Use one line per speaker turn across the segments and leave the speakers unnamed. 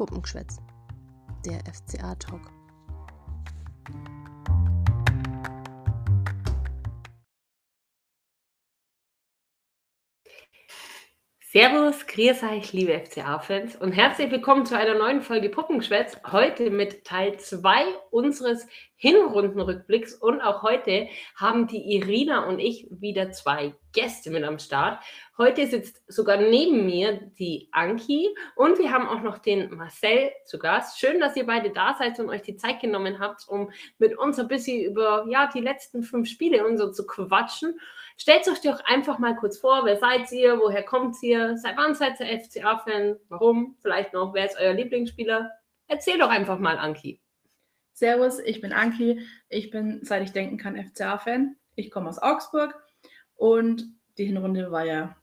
Puppengeschwätz, der FCA-Talk.
Servus, grüß euch, liebe FCA-Fans und herzlich willkommen zu einer neuen Folge Puppengeschwätz. Heute mit Teil 2 unseres Hinrundenrückblicks und auch heute haben die Irina und ich wieder zwei Gäste mit am Start. Heute sitzt sogar neben mir die Anki und wir haben auch noch den Marcel zu Gast. Schön, dass ihr beide da seid und euch die Zeit genommen habt, um mit uns ein bisschen über ja, die letzten fünf Spiele und so zu quatschen. Stellt euch doch einfach mal kurz vor, wer seid ihr, woher kommt ihr, seit wann seid ihr FCA-Fan, warum, vielleicht noch, wer ist euer Lieblingsspieler? Erzähl doch einfach mal, Anki.
Servus, ich bin Anki, ich bin, seit ich denken kann, FCA-Fan. Ich komme aus Augsburg und die Hinrunde war ja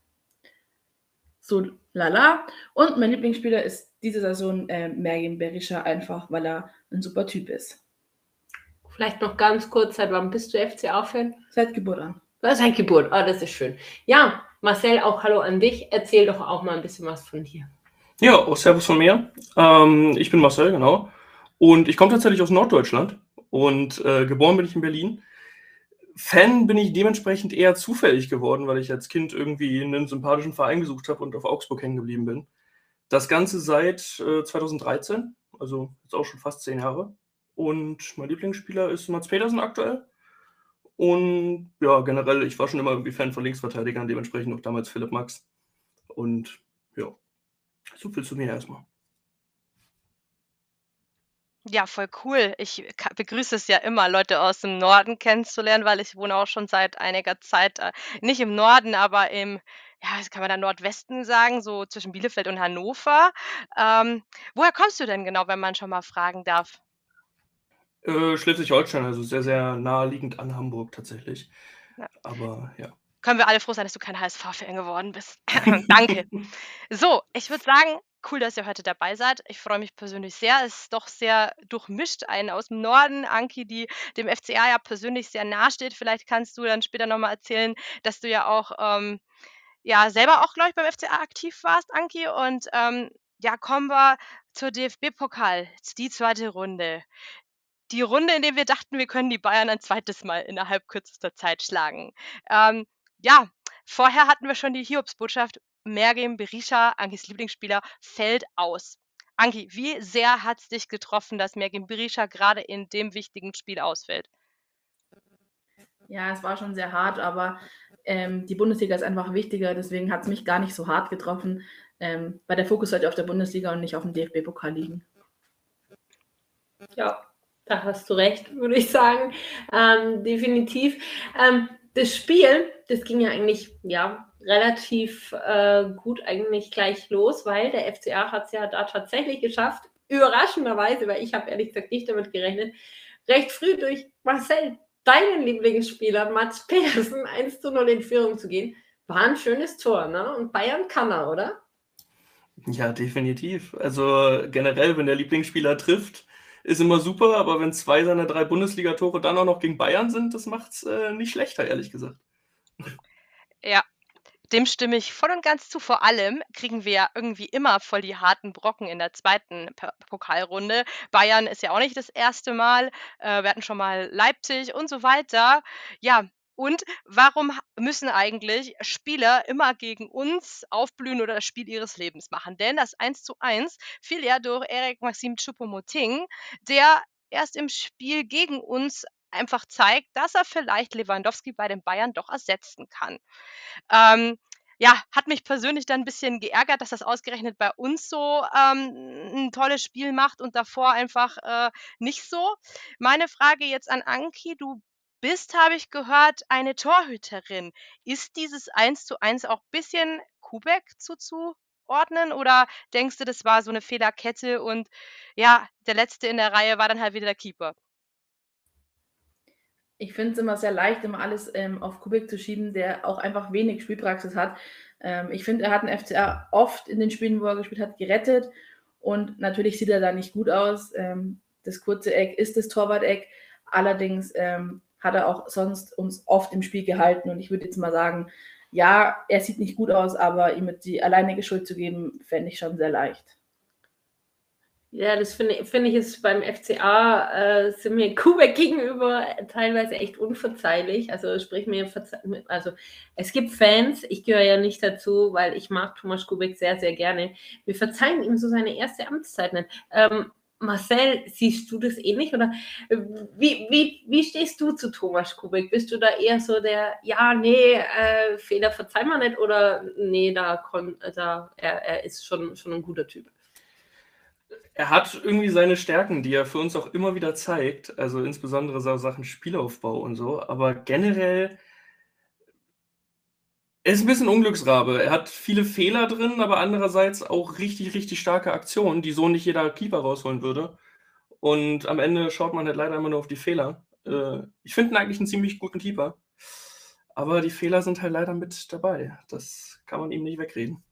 so lala. Und mein Lieblingsspieler ist diese Saison äh, Mergin Berisha, einfach weil er ein super Typ ist.
Vielleicht noch ganz kurz, seit wann bist du FCA-Fan?
Seit Geburt an.
Seit Geburt, ah, das ist schön. Ja, Marcel, auch Hallo an dich. Erzähl doch auch mal ein bisschen was von dir.
Ja, auch Servus von mir. Ähm, ich bin Marcel, genau. Und ich komme tatsächlich aus Norddeutschland und äh, geboren bin ich in Berlin. Fan bin ich dementsprechend eher zufällig geworden, weil ich als Kind irgendwie einen sympathischen Verein gesucht habe und auf Augsburg hängen geblieben bin. Das Ganze seit äh, 2013, also jetzt auch schon fast zehn Jahre. Und mein Lieblingsspieler ist Mats Petersen aktuell. Und ja, generell, ich war schon immer irgendwie Fan von Linksverteidigern, dementsprechend auch damals Philipp Max. Und ja, so viel zu mir erstmal.
Ja, voll cool. Ich begrüße es ja immer, Leute aus dem Norden kennenzulernen, weil ich wohne auch schon seit einiger Zeit, äh, nicht im Norden, aber im, ja, was kann man da Nordwesten sagen, so zwischen Bielefeld und Hannover. Ähm, woher kommst du denn genau, wenn man schon mal fragen darf?
Äh, Schleswig-Holstein, also sehr, sehr naheliegend an Hamburg tatsächlich. Ja. Aber ja.
Können wir alle froh sein, dass du kein HSV-Fan geworden bist. Danke. So, ich würde sagen, cool, dass ihr heute dabei seid. Ich freue mich persönlich sehr. Es ist doch sehr durchmischt. Einen aus dem Norden, Anki, die dem FCA ja persönlich sehr nahe steht. Vielleicht kannst du dann später nochmal erzählen, dass du ja auch ähm, ja, selber auch, glaube ich, beim FCA aktiv warst, Anki. Und ähm, ja, kommen wir zur DFB-Pokal, die zweite Runde die Runde, in der wir dachten, wir können die Bayern ein zweites Mal innerhalb kürzester Zeit schlagen. Ähm, ja, vorher hatten wir schon die Hiobsbotschaft, Mergem Berisha, Ankis Lieblingsspieler, fällt aus. Anki, wie sehr hat es dich getroffen, dass Mergem Berisha gerade in dem wichtigen Spiel ausfällt?
Ja, es war schon sehr hart, aber ähm, die Bundesliga ist einfach wichtiger, deswegen hat es mich gar nicht so hart getroffen, ähm, weil der Fokus sollte auf der Bundesliga und nicht auf dem DFB-Pokal liegen.
Ja, da hast du recht, würde ich sagen. Ähm, definitiv. Ähm, das Spiel, das ging ja eigentlich ja, relativ äh, gut eigentlich gleich los, weil der FCA hat es ja da tatsächlich geschafft, überraschenderweise, weil ich habe ehrlich gesagt nicht damit gerechnet, recht früh durch Marcel, deinen Lieblingsspieler Mats Petersen 1 zu 0 in Führung zu gehen. War ein schönes Tor, ne? Und Bayern kann er, oder?
Ja, definitiv. Also generell, wenn der Lieblingsspieler trifft, ist immer super, aber wenn zwei seiner drei Bundesligatore dann auch noch gegen Bayern sind, das macht es äh, nicht schlechter, ehrlich gesagt.
Ja, dem stimme ich voll und ganz zu. Vor allem kriegen wir ja irgendwie immer voll die harten Brocken in der zweiten Pokalrunde. Bayern ist ja auch nicht das erste Mal. Äh, wir hatten schon mal Leipzig und so weiter. Ja, und warum müssen eigentlich Spieler immer gegen uns aufblühen oder das Spiel ihres Lebens machen? Denn das 1 zu 1 fiel ja durch Eric Maxim Choupo-Moting, der erst im Spiel gegen uns einfach zeigt, dass er vielleicht Lewandowski bei den Bayern doch ersetzen kann. Ähm, ja, hat mich persönlich dann ein bisschen geärgert, dass das ausgerechnet bei uns so ähm, ein tolles Spiel macht und davor einfach äh, nicht so. Meine Frage jetzt an Anki, du bist, habe ich gehört, eine Torhüterin. Ist dieses 1 zu 1 auch ein bisschen Kubek zuzuordnen oder denkst du, das war so eine Fehlerkette und ja, der Letzte in der Reihe war dann halt wieder der Keeper?
Ich finde es immer sehr leicht, immer alles ähm, auf Kubik zu schieben, der auch einfach wenig Spielpraxis hat. Ähm, ich finde, er hat den FCA oft in den Spielen, wo er gespielt hat, gerettet. Und natürlich sieht er da nicht gut aus. Ähm, das kurze Eck ist das Torwart-Eck. Allerdings ähm, hat er auch sonst uns oft im Spiel gehalten. Und ich würde jetzt mal sagen, ja, er sieht nicht gut aus, aber ihm die alleinige Schuld zu geben, fände ich schon sehr leicht.
Ja, das finde find ich ist beim FCA äh, sind mir Kubek gegenüber teilweise echt unverzeihlich. Also sprich mir, also es gibt Fans, ich gehöre ja nicht dazu, weil ich mag Thomas Kubek sehr, sehr gerne. Wir verzeihen ihm so seine erste Amtszeit nicht. Ähm, Marcel, siehst du das ähnlich oder wie, wie, wie stehst du zu Thomas Kubik? Bist du da eher so der, ja, nee, äh, Fehler verzeihen wir nicht oder nee, da, da er, er ist schon, schon ein guter Typ?
Er hat irgendwie seine Stärken, die er für uns auch immer wieder zeigt, also insbesondere so Sachen Spielaufbau und so, aber generell er ist ein bisschen Unglücksrabe. Er hat viele Fehler drin, aber andererseits auch richtig, richtig starke Aktionen, die so nicht jeder Keeper rausholen würde. Und am Ende schaut man halt leider immer nur auf die Fehler. Äh, ich finde ihn eigentlich einen ziemlich guten Keeper. Aber die Fehler sind halt leider mit dabei. Das kann man ihm nicht wegreden.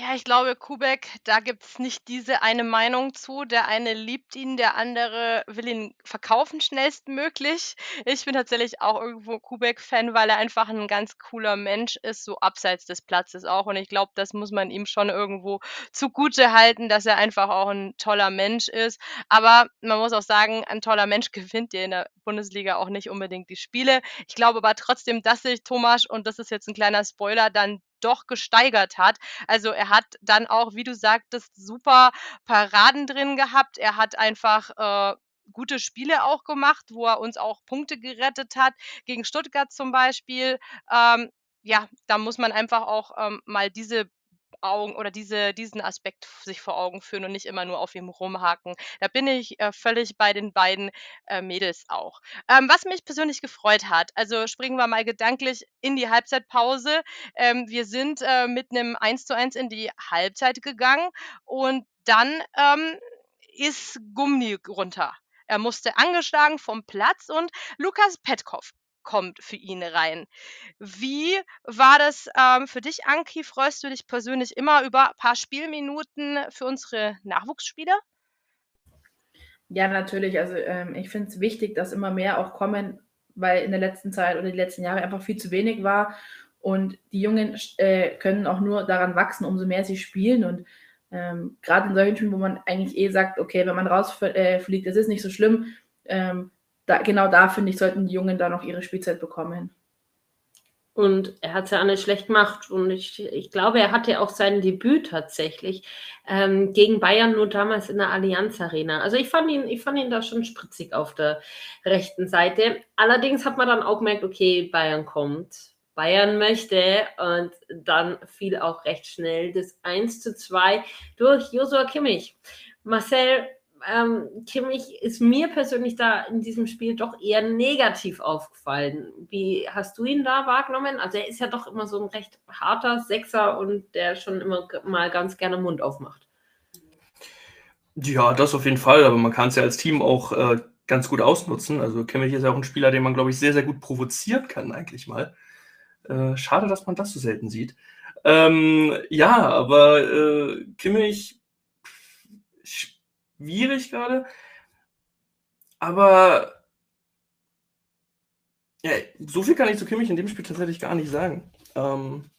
Ja, ich glaube, Kubek, da gibt es nicht diese eine Meinung zu. Der eine liebt ihn, der andere will ihn verkaufen schnellstmöglich. Ich bin tatsächlich auch irgendwo Kubek-Fan, weil er einfach ein ganz cooler Mensch ist, so abseits des Platzes auch. Und ich glaube, das muss man ihm schon irgendwo zugute halten, dass er einfach auch ein toller Mensch ist. Aber man muss auch sagen, ein toller Mensch gewinnt dir in der Bundesliga auch nicht unbedingt die Spiele. Ich glaube aber trotzdem, dass sich Thomas, und das ist jetzt ein kleiner Spoiler, dann doch gesteigert hat. Also er hat dann auch, wie du sagtest, super Paraden drin gehabt. Er hat einfach äh, gute Spiele auch gemacht, wo er uns auch Punkte gerettet hat. Gegen Stuttgart zum Beispiel. Ähm, ja, da muss man einfach auch ähm, mal diese Augen oder diese, diesen Aspekt sich vor Augen führen und nicht immer nur auf ihm rumhaken. Da bin ich äh, völlig bei den beiden äh, Mädels auch. Ähm, was mich persönlich gefreut hat, also springen wir mal gedanklich in die Halbzeitpause. Ähm, wir sind äh, mit einem 1 zu 1 in die Halbzeit gegangen und dann ähm, ist Gummi runter. Er musste angeschlagen vom Platz und Lukas Petkov kommt für ihn rein. Wie war das ähm, für dich, Anki? Freust du dich persönlich immer über ein paar Spielminuten für unsere Nachwuchsspieler?
Ja, natürlich. Also ähm, ich finde es wichtig, dass immer mehr auch kommen, weil in der letzten Zeit oder die letzten Jahre einfach viel zu wenig war. Und die Jungen äh, können auch nur daran wachsen, umso mehr sie spielen. Und ähm, gerade in solchen Spielen, wo man eigentlich eh sagt, okay, wenn man rausfliegt, äh, das ist nicht so schlimm, ähm, da, genau da, finde ich, sollten die Jungen da noch ihre Spielzeit bekommen.
Und er hat es ja auch nicht schlecht gemacht. Und ich, ich glaube, er hatte auch sein Debüt tatsächlich ähm, gegen Bayern nur damals in der Allianz Arena. Also ich fand ihn, ich fand ihn da schon spritzig auf der rechten Seite. Allerdings hat man dann auch gemerkt, okay, Bayern kommt. Bayern möchte und dann fiel auch recht schnell das 1 zu 2 durch Josua Kimmich. Marcel, ähm, Kimmich ist mir persönlich da in diesem Spiel doch eher negativ aufgefallen. Wie hast du ihn da wahrgenommen? Also er ist ja doch immer so ein recht harter Sechser und der schon immer mal ganz gerne Mund aufmacht.
Ja, das auf jeden Fall, aber man kann es ja als Team auch äh, ganz gut ausnutzen. Also Kimmich ist ja auch ein Spieler, den man, glaube ich, sehr, sehr gut provozieren kann, eigentlich mal. Äh, schade, dass man das so selten sieht. Ähm, ja, aber äh, Kimmich schwierig gerade. Aber ja, so viel kann ich zu Kimmich in dem Spiel tatsächlich gar nicht sagen. Ähm,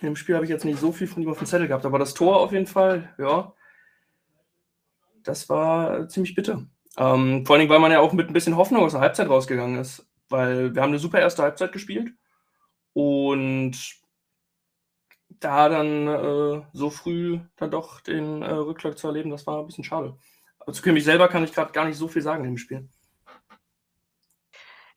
in dem Spiel habe ich jetzt nicht so viel von ihm auf dem Zettel gehabt, aber das Tor auf jeden Fall, ja, das war ziemlich bitter. Ähm, vor allen Dingen, weil man ja auch mit ein bisschen Hoffnung aus der Halbzeit rausgegangen ist, weil wir haben eine super erste Halbzeit gespielt und da dann äh, so früh dann doch den äh, Rückschlag zu erleben, das war ein bisschen schade. Aber zu Kimmich selber kann ich gerade gar nicht so viel sagen im Spiel.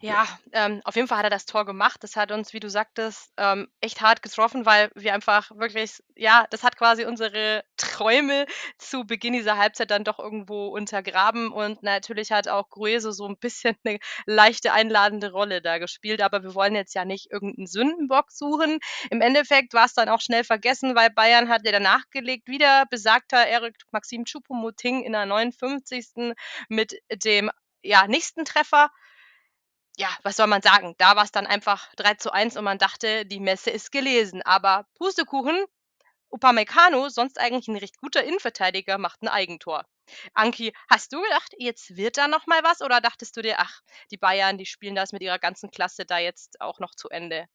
Ja, ähm, auf jeden Fall hat er das Tor gemacht. Das hat uns, wie du sagtest, ähm, echt hart getroffen, weil wir einfach wirklich, ja, das hat quasi unsere Träume zu Beginn dieser Halbzeit dann doch irgendwo untergraben. Und natürlich hat auch Grueso so ein bisschen eine leichte einladende Rolle da gespielt. Aber wir wollen jetzt ja nicht irgendeinen Sündenbock suchen. Im Endeffekt war es dann auch schnell vergessen, weil Bayern hat ja danach gelegt, wieder besagter Erik Maxim Choupo-Moting in der 59. mit dem ja, nächsten Treffer ja, was soll man sagen? Da war es dann einfach 3 zu 1 und man dachte, die Messe ist gelesen. Aber Pustekuchen, Upamecano, sonst eigentlich ein recht guter Innenverteidiger, macht ein Eigentor. Anki, hast du gedacht, jetzt wird da noch mal was oder dachtest du dir, ach, die Bayern, die spielen das mit ihrer ganzen Klasse da jetzt auch noch zu Ende?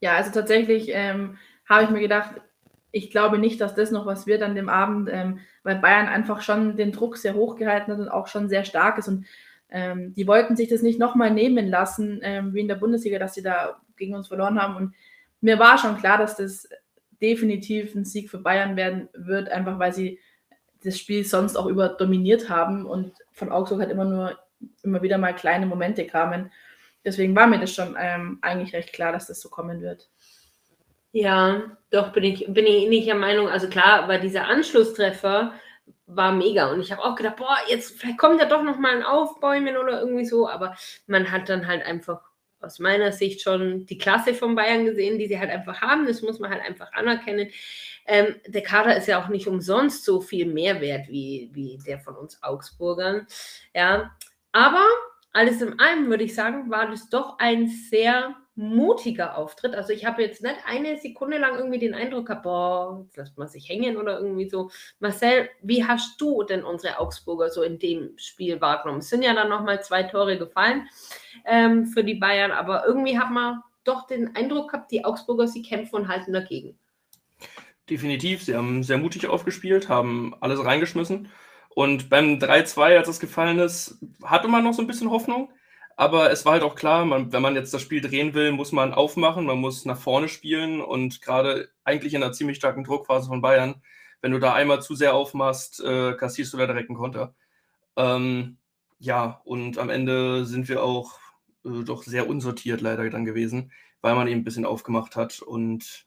Ja, also tatsächlich ähm, habe ich mir gedacht, ich glaube nicht, dass das noch was wird an dem Abend, ähm, weil Bayern einfach schon den Druck sehr hoch gehalten hat und auch schon sehr stark ist. Und ähm, die wollten sich das nicht nochmal nehmen lassen, ähm, wie in der Bundesliga, dass sie da gegen uns verloren haben. Und mir war schon klar, dass das definitiv ein Sieg für Bayern werden wird, einfach weil sie das Spiel sonst auch über dominiert haben und von Augsburg hat immer nur immer wieder mal kleine Momente kamen. Deswegen war mir das schon ähm, eigentlich recht klar, dass das so kommen wird.
Ja, doch bin ich, bin ich ähnlicher Meinung. Also klar, weil dieser Anschlusstreffer war mega. Und ich habe auch gedacht, boah, jetzt vielleicht kommt ja doch noch mal ein Aufbäumen oder irgendwie so. Aber man hat dann halt einfach aus meiner Sicht schon die Klasse von Bayern gesehen, die sie halt einfach haben. Das muss man halt einfach anerkennen. Ähm, der Kader ist ja auch nicht umsonst so viel mehr wert wie, wie der von uns Augsburgern. Ja, aber alles in allem würde ich sagen, war das doch ein sehr mutiger Auftritt. Also ich habe jetzt nicht eine Sekunde lang irgendwie den Eindruck gehabt, boah, jetzt lässt man sich hängen oder irgendwie so. Marcel, wie hast du denn unsere Augsburger so in dem Spiel wahrgenommen? Es sind ja dann nochmal zwei Tore gefallen ähm, für die Bayern, aber irgendwie hat man doch den Eindruck gehabt, die Augsburger, sie kämpfen und halten dagegen.
Definitiv, sie haben sehr mutig aufgespielt, haben alles reingeschmissen. Und beim 3-2, als es gefallen ist, hatte man noch so ein bisschen Hoffnung. Aber es war halt auch klar, man, wenn man jetzt das Spiel drehen will, muss man aufmachen, man muss nach vorne spielen. Und gerade eigentlich in einer ziemlich starken Druckphase von Bayern, wenn du da einmal zu sehr aufmachst, äh, kassierst du da direkt einen Konter. Ähm, ja, und am Ende sind wir auch äh, doch sehr unsortiert leider dann gewesen, weil man eben ein bisschen aufgemacht hat. Und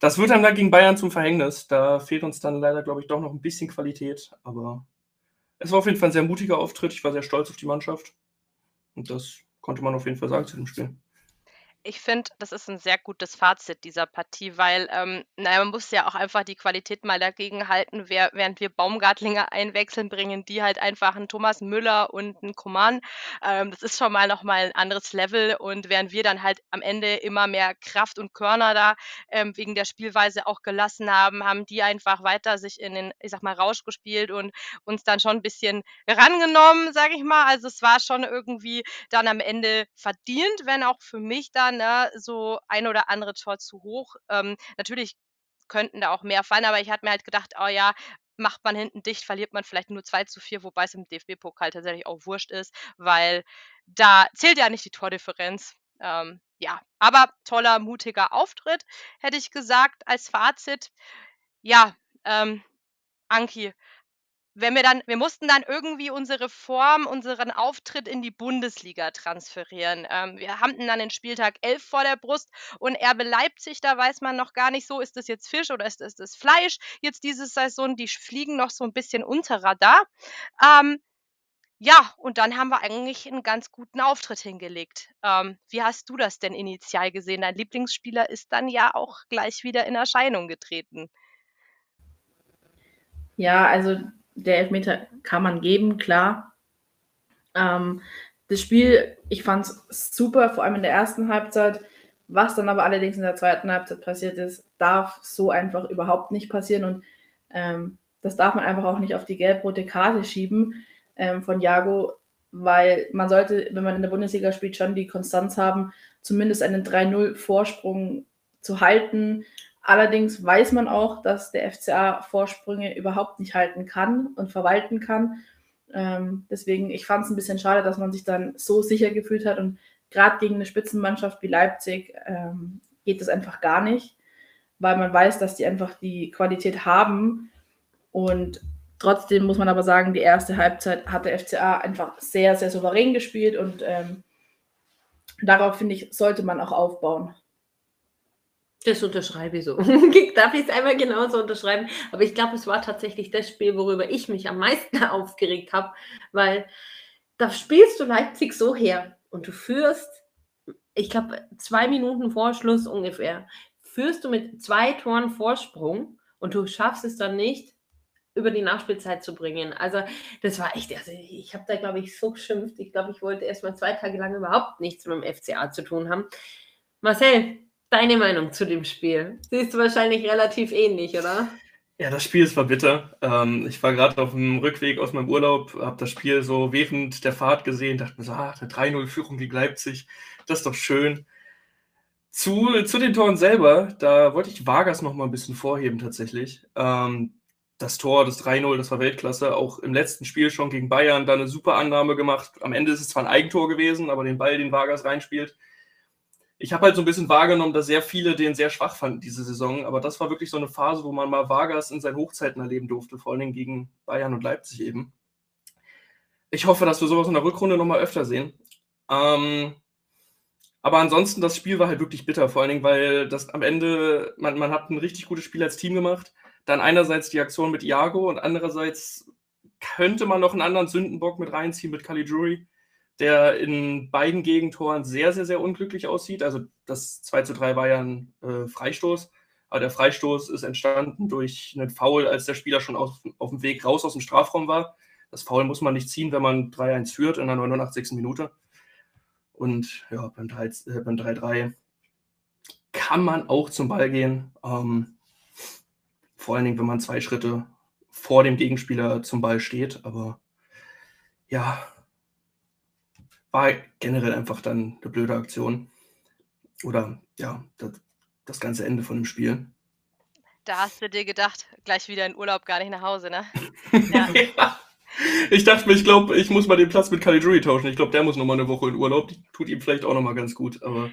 das wird dann gegen Bayern zum Verhängnis. Da fehlt uns dann leider, glaube ich, doch noch ein bisschen Qualität. Aber es war auf jeden Fall ein sehr mutiger Auftritt. Ich war sehr stolz auf die Mannschaft. Und das konnte man auf jeden Fall sagen zu dem Spiel
ich finde, das ist ein sehr gutes Fazit dieser Partie, weil, ähm, na man muss ja auch einfach die Qualität mal dagegen halten, wer während wir Baumgartlinger einwechseln, bringen die halt einfach einen Thomas Müller und einen Coman. Ähm, das ist schon mal noch mal 'n anderes Level und während wir dann halt am Ende immer mehr Kraft und Körner da, ähm, wegen der Spielweise auch gelassen haben, haben die einfach weiter sich in den, ich sag mal, Rausch gespielt und uns dann schon ein bisschen rangenommen, sage ich mal. Also, es war schon irgendwie dann am Ende verdient, wenn auch für mich ne, so ein oder andere Tor zu hoch. Ähm, natürlich könnten da auch mehr fallen, aber ich hatte mir halt gedacht, oh ja, macht man hinten dicht, verliert man vielleicht nur 2 zu 4, wobei es im DFB-Pokal tatsächlich auch wurscht ist, weil da zählt ja nicht die Tordifferenz. Ähm, ja, aber toller, mutiger Auftritt, hätte ich gesagt, als Fazit. Ja, ähm, Anki, wenn wir dann wir mussten dann irgendwie unsere Form, unseren Auftritt in die Bundesliga transferieren. Ähm, wir hatten dann den Spieltag 11 vor der Brust und Erbe Leipzig, da weiß man noch gar nicht so, ist das jetzt Fisch oder ist das, das Fleisch jetzt diese Saison? Die fliegen noch so ein bisschen unter Radar. Ähm, ja, und dann haben wir eigentlich einen ganz guten Auftritt hingelegt. Ähm, wie hast du das denn initial gesehen? Dein Lieblingsspieler ist dann ja auch gleich wieder in Erscheinung getreten.
Ja, also der Elfmeter kann man geben, klar. Ähm, das Spiel, ich fand es super, vor allem in der ersten Halbzeit. Was dann aber allerdings in der zweiten Halbzeit passiert ist, darf so einfach überhaupt nicht passieren. Und ähm, das darf man einfach auch nicht auf die gelb-rote Karte schieben ähm, von Jago, weil man sollte, wenn man in der Bundesliga spielt, schon die Konstanz haben, zumindest einen 3-0-Vorsprung zu halten Allerdings weiß man auch, dass der FCA Vorsprünge überhaupt nicht halten kann und verwalten kann. Ähm, deswegen, ich fand es ein bisschen schade, dass man sich dann so sicher gefühlt hat und gerade gegen eine Spitzenmannschaft wie Leipzig ähm, geht das einfach gar nicht, weil man weiß, dass die einfach die Qualität haben und trotzdem muss man aber sagen, die erste Halbzeit hat der FCA einfach sehr, sehr souverän gespielt und ähm, darauf, finde ich, sollte man auch aufbauen.
Das unterschreibe ich so. Darf ich es einmal genauso unterschreiben? Aber ich glaube, es war tatsächlich das Spiel, worüber ich mich am meisten aufgeregt habe, weil da spielst du Leipzig so her und du führst, ich glaube, zwei Minuten vor Schluss ungefähr, führst du mit zwei Toren Vorsprung und du schaffst es dann nicht, über die Nachspielzeit zu bringen. Also das war echt, also ich habe da, glaube ich, so geschimpft. Ich glaube, ich wollte erst mal zwei Tage lang überhaupt nichts mit dem FCA zu tun haben. Marcel, Deine Meinung zu dem Spiel? Siehst du wahrscheinlich relativ ähnlich, oder?
Ja, das Spiel ist war bitter. Ähm, ich war gerade auf dem Rückweg aus meinem Urlaub, habe das Spiel so während der Fahrt gesehen, dachte mir so, ah, eine 3-0-Führung gegen Leipzig, das ist doch schön. Zu, zu den Toren selber, da wollte ich Vargas noch mal ein bisschen vorheben tatsächlich. Ähm, das Tor, das 3-0, das war Weltklasse. Auch im letzten Spiel schon gegen Bayern da eine super Annahme gemacht. Am Ende ist es zwar ein Eigentor gewesen, aber den Ball, den Vargas reinspielt. Ich habe halt so ein bisschen wahrgenommen, dass sehr viele den sehr schwach fanden diese Saison. Aber das war wirklich so eine Phase, wo man mal Vargas in seinen Hochzeiten erleben durfte, vor allen Dingen gegen Bayern und Leipzig eben. Ich hoffe, dass wir sowas in der Rückrunde noch mal öfter sehen. Ähm, aber ansonsten, das Spiel war halt wirklich bitter, vor allen Dingen, weil das am Ende, man, man hat ein richtig gutes Spiel als Team gemacht. Dann einerseits die Aktion mit Iago und andererseits könnte man noch einen anderen Sündenbock mit reinziehen mit Caligiuri, der in beiden Gegentoren sehr, sehr, sehr unglücklich aussieht. Also das 2 zu 3 war ja ein äh, Freistoß, aber der Freistoß ist entstanden durch einen Foul, als der Spieler schon auf, auf dem Weg raus aus dem Strafraum war. Das Foul muss man nicht ziehen, wenn man 3-1 führt in der 89. Minute. Und ja, beim 3-3 äh, kann man auch zum Ball gehen. Ähm, vor allen Dingen, wenn man zwei Schritte vor dem Gegenspieler zum Ball steht. Aber ja, war generell einfach dann eine blöde Aktion. Oder ja, das, das ganze Ende von dem Spiel.
Da hast du dir gedacht, gleich wieder in Urlaub, gar nicht nach Hause, ne?
Ja. ja. Ich dachte mir, ich glaube, ich muss mal den Platz mit Caligiuri tauschen. Ich glaube, der muss noch mal eine Woche in Urlaub. Die tut ihm vielleicht auch noch mal ganz gut. Aber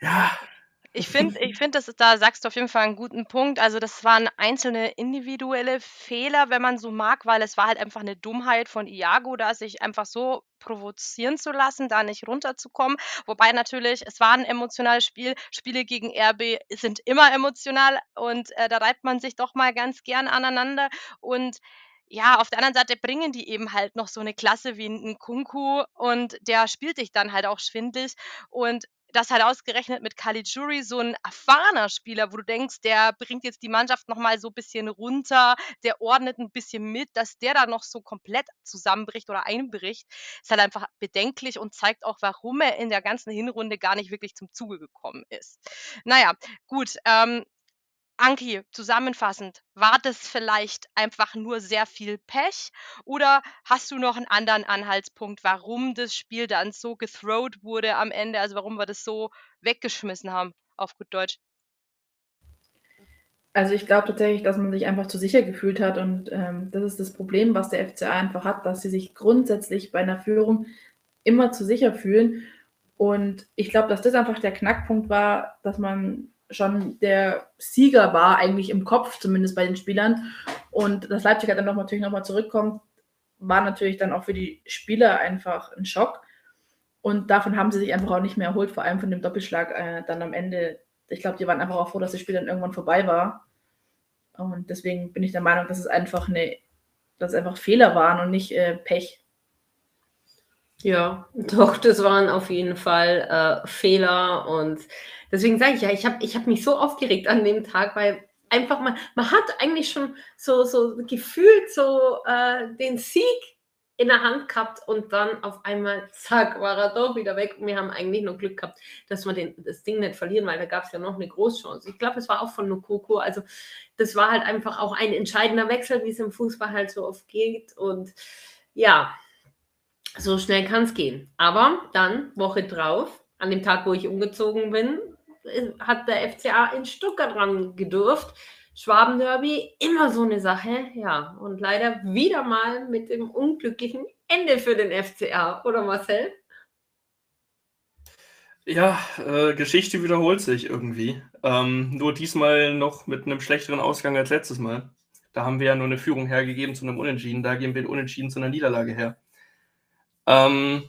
ja.
Ich finde, ich find, das da sagst du auf jeden Fall einen guten Punkt. Also das waren einzelne individuelle Fehler, wenn man so mag, weil es war halt einfach eine Dummheit von Iago, da sich einfach so provozieren zu lassen, da nicht runterzukommen. Wobei natürlich, es war ein emotionales Spiel. Spiele gegen RB sind immer emotional und äh, da reibt man sich doch mal ganz gern aneinander. Und ja, auf der anderen Seite bringen die eben halt noch so eine Klasse wie 'n Kunku und der spielt dich dann halt auch schwindlig und das halt ausgerechnet mit Caligiuri, so ein erfahrener Spieler, wo du denkst, der bringt jetzt die Mannschaft noch mal so ein bisschen runter, der ordnet ein bisschen mit, dass der da noch so komplett zusammenbricht oder einbricht, ist halt einfach bedenklich und zeigt auch, warum er in der ganzen Hinrunde gar nicht wirklich zum Zuge gekommen ist. Naja, gut, ähm, Anki, zusammenfassend, war das vielleicht einfach nur sehr viel Pech oder hast du noch einen anderen Anhaltspunkt, warum das Spiel dann so gethrowt wurde am Ende, also warum wir das so weggeschmissen haben, auf gut Deutsch?
Also ich glaube tatsächlich, dass man sich einfach zu sicher gefühlt hat und ähm, das ist das Problem, was der FCA einfach hat, dass sie sich grundsätzlich bei einer Führung immer zu sicher fühlen und ich glaube, dass das einfach der Knackpunkt war, dass man schon der Sieger war, eigentlich im Kopf, zumindest bei den Spielern. Und dass Leipzig halt dann noch natürlich nochmal zurückkommt, war natürlich dann auch für die Spieler einfach ein Schock. Und davon haben sie sich einfach auch nicht mehr erholt, vor allem von dem Doppelschlag äh, dann am Ende. Ich glaube, die waren einfach auch froh, dass das Spiel dann irgendwann vorbei war. Und deswegen bin ich der Meinung, dass es einfach eine, dass es einfach Fehler waren und nicht äh, Pech.
Ja, doch, das waren auf jeden Fall äh, Fehler und Deswegen sage ich ja, ich habe ich hab mich so aufgeregt an dem Tag, weil einfach mal, man hat eigentlich schon so, so gefühlt so äh, den Sieg in der Hand gehabt und dann auf einmal, zack, war er doch wieder weg. Und wir haben eigentlich noch Glück gehabt, dass wir den, das Ding nicht verlieren, weil da gab es ja noch eine Großchance. Ich glaube, es war auch von Nokoko. Also das war halt einfach auch ein entscheidender Wechsel, wie es im Fußball halt so oft geht. Und ja, so schnell kann es gehen. Aber dann, Woche drauf, an dem Tag, wo ich umgezogen bin, hat der FCA in Stuttgart dran gedurft. Schwaben-Derby, immer so eine Sache, ja. Und leider wieder mal mit dem unglücklichen Ende für den FCA, oder Marcel?
Ja, äh, Geschichte wiederholt sich irgendwie. Ähm, nur diesmal noch mit einem schlechteren Ausgang als letztes Mal. Da haben wir ja nur eine Führung hergegeben zu einem Unentschieden. Da geben wir den Unentschieden zu einer Niederlage her. Ähm,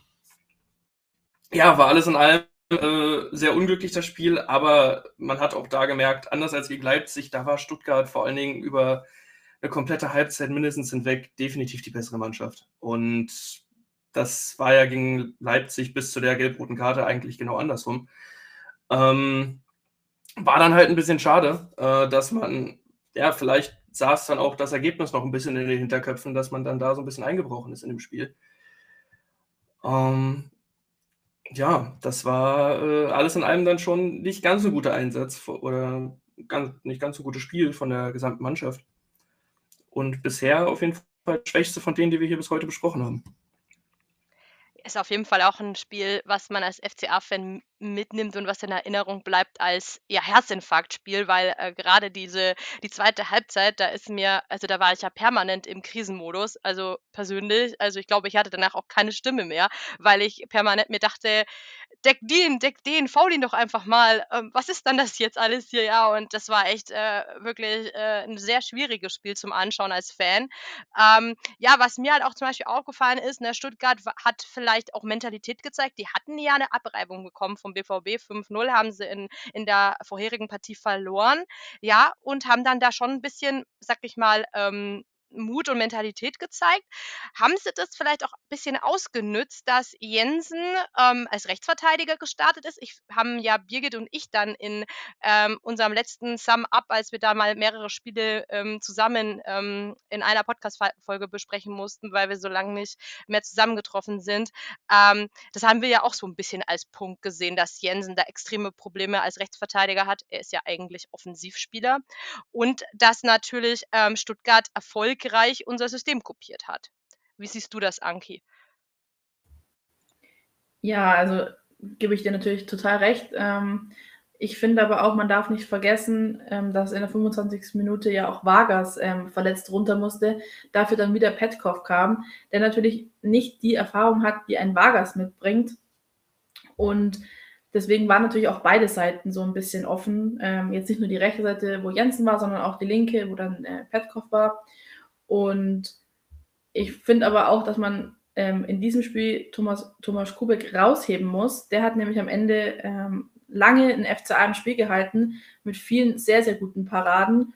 ja, war alles in allem äh, sehr unglücklich das Spiel, aber man hat auch da gemerkt, anders als gegen Leipzig, da war Stuttgart vor allen Dingen über eine komplette Halbzeit mindestens hinweg definitiv die bessere Mannschaft. Und das war ja gegen Leipzig bis zu der gelb-roten Karte eigentlich genau andersrum. Ähm, war dann halt ein bisschen schade, äh, dass man, ja, vielleicht saß dann auch das Ergebnis noch ein bisschen in den Hinterköpfen, dass man dann da so ein bisschen eingebrochen ist in dem Spiel. Ähm, ja, das war äh, alles in allem dann schon nicht ganz so guter Einsatz oder ganz, nicht ganz so gutes Spiel von der gesamten Mannschaft. Und bisher auf jeden Fall das schwächste von denen, die wir hier bis heute besprochen haben.
Ist auf jeden Fall auch ein Spiel, was man als FCA-Fan mitnimmt und was in Erinnerung bleibt als ja, Herzinfarktspiel, weil äh, gerade diese, die zweite Halbzeit, da ist mir, also da war ich ja permanent im Krisenmodus, also persönlich, also ich glaube, ich hatte danach auch keine Stimme mehr, weil ich permanent mir dachte, deck den, deck den, faul ihn doch einfach mal. Ähm, was ist dann das jetzt alles hier? Ja, und das war echt äh, wirklich äh, ein sehr schwieriges Spiel zum Anschauen als Fan. Ähm, ja, was mir halt auch zum Beispiel aufgefallen ist, ne, Stuttgart hat vielleicht auch Mentalität gezeigt. Die hatten ja eine Abreibung bekommen vom BVB. 5-0 haben sie in, in der vorherigen Partie verloren. Ja, und haben dann da schon ein bisschen, sag ich mal, ähm, Mut und Mentalität gezeigt. Haben sie das vielleicht auch ein bisschen ausgenützt, dass Jensen ähm, als Rechtsverteidiger gestartet ist? Ich haben ja Birgit und ich dann in ähm, unserem letzten Sum-Up, als wir da mal mehrere Spiele ähm, zusammen ähm, in einer Podcast-Folge besprechen mussten, weil wir so lange nicht mehr zusammengetroffen sind. Ähm, das haben wir ja auch so ein bisschen als Punkt gesehen, dass Jensen da extreme Probleme als Rechtsverteidiger hat. Er ist ja eigentlich Offensivspieler. Und dass natürlich ähm, Stuttgart Erfolg erfolgreich unser System kopiert hat. Wie siehst du das, Anki?
Ja, also gebe ich dir natürlich total recht. Ähm, ich finde aber auch, man darf nicht vergessen, ähm, dass in der 25. Minute ja auch Vargas ähm, verletzt runter musste, dafür dann wieder Petkov kam, der natürlich nicht die Erfahrung hat, die ein Vargas mitbringt. Und deswegen waren natürlich auch beide Seiten so ein bisschen offen. Ähm, jetzt nicht nur die rechte Seite, wo Jensen war, sondern auch die linke, wo dann äh, Petkov war. Und ich finde aber auch, dass man ähm, in diesem Spiel Thomas, Thomas Kubek rausheben muss. Der hat nämlich am Ende ähm, lange ein FCA im Spiel gehalten mit vielen sehr, sehr guten Paraden,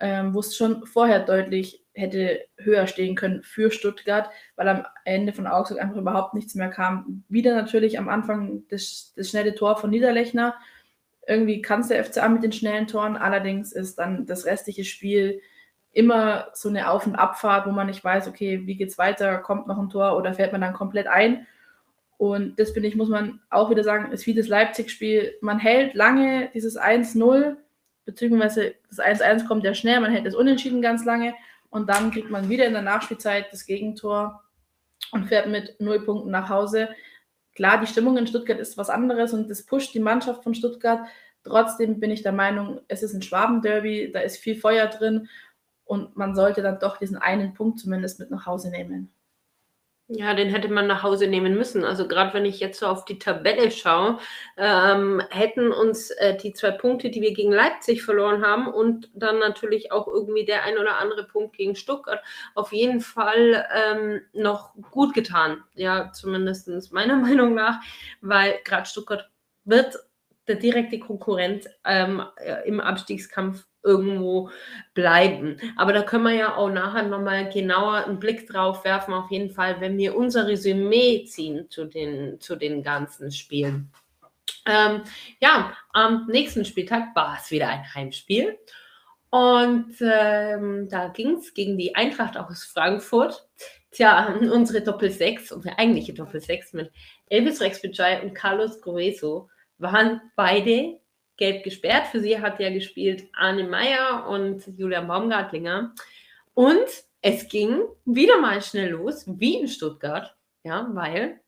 ähm, wo es schon vorher deutlich hätte höher stehen können für Stuttgart, weil am Ende von Augsburg einfach überhaupt nichts mehr kam. Wieder natürlich am Anfang das, das schnelle Tor von Niederlechner. Irgendwie kann es der FCA mit den schnellen Toren, allerdings ist dann das restliche Spiel immer so eine Auf- und Abfahrt, wo man nicht weiß, okay, wie geht's weiter, kommt noch ein Tor oder fällt man dann komplett ein. Und das finde ich, muss man auch wieder sagen, ist wie das Leipzig-Spiel. Man hält lange dieses 1-0, beziehungsweise das 1-1 kommt ja schnell, man hält das Unentschieden ganz lange und dann kriegt man wieder in der Nachspielzeit das Gegentor und fährt mit null Punkten nach Hause. Klar, die Stimmung in Stuttgart ist was anderes und das pusht die Mannschaft von Stuttgart. Trotzdem bin ich der Meinung, es ist ein Schwabenderby, da ist viel Feuer drin und man sollte dann doch diesen einen Punkt zumindest mit nach Hause nehmen.
Ja, den hätte man nach Hause nehmen müssen. Also gerade wenn ich jetzt so auf die Tabelle schaue, ähm, hätten uns äh, die zwei Punkte, die wir gegen Leipzig verloren haben und dann natürlich auch irgendwie der ein oder andere Punkt gegen Stuttgart auf jeden Fall ähm, noch gut getan. Ja, zumindest meiner Meinung nach, weil gerade Stuttgart wird der direkte Konkurrent ähm, äh, im Abstiegskampf irgendwo bleiben. Aber da können wir ja auch nachher nochmal genauer einen Blick drauf werfen, auf jeden Fall, wenn wir unser Resümee ziehen zu den, zu den ganzen Spielen. Ähm, ja, am nächsten Spieltag war es wieder ein Heimspiel. Und ähm, da ging es gegen die Eintracht aus Frankfurt. Tja, unsere Doppel-6, unsere eigentliche Doppel-6 mit Elvis Rex Bejai und Carlos Grueso waren beide gelb gesperrt. Für sie hat ja gespielt Arne Meyer und Julian Baumgartlinger. Und es ging wieder mal schnell los, wie in Stuttgart, ja, weil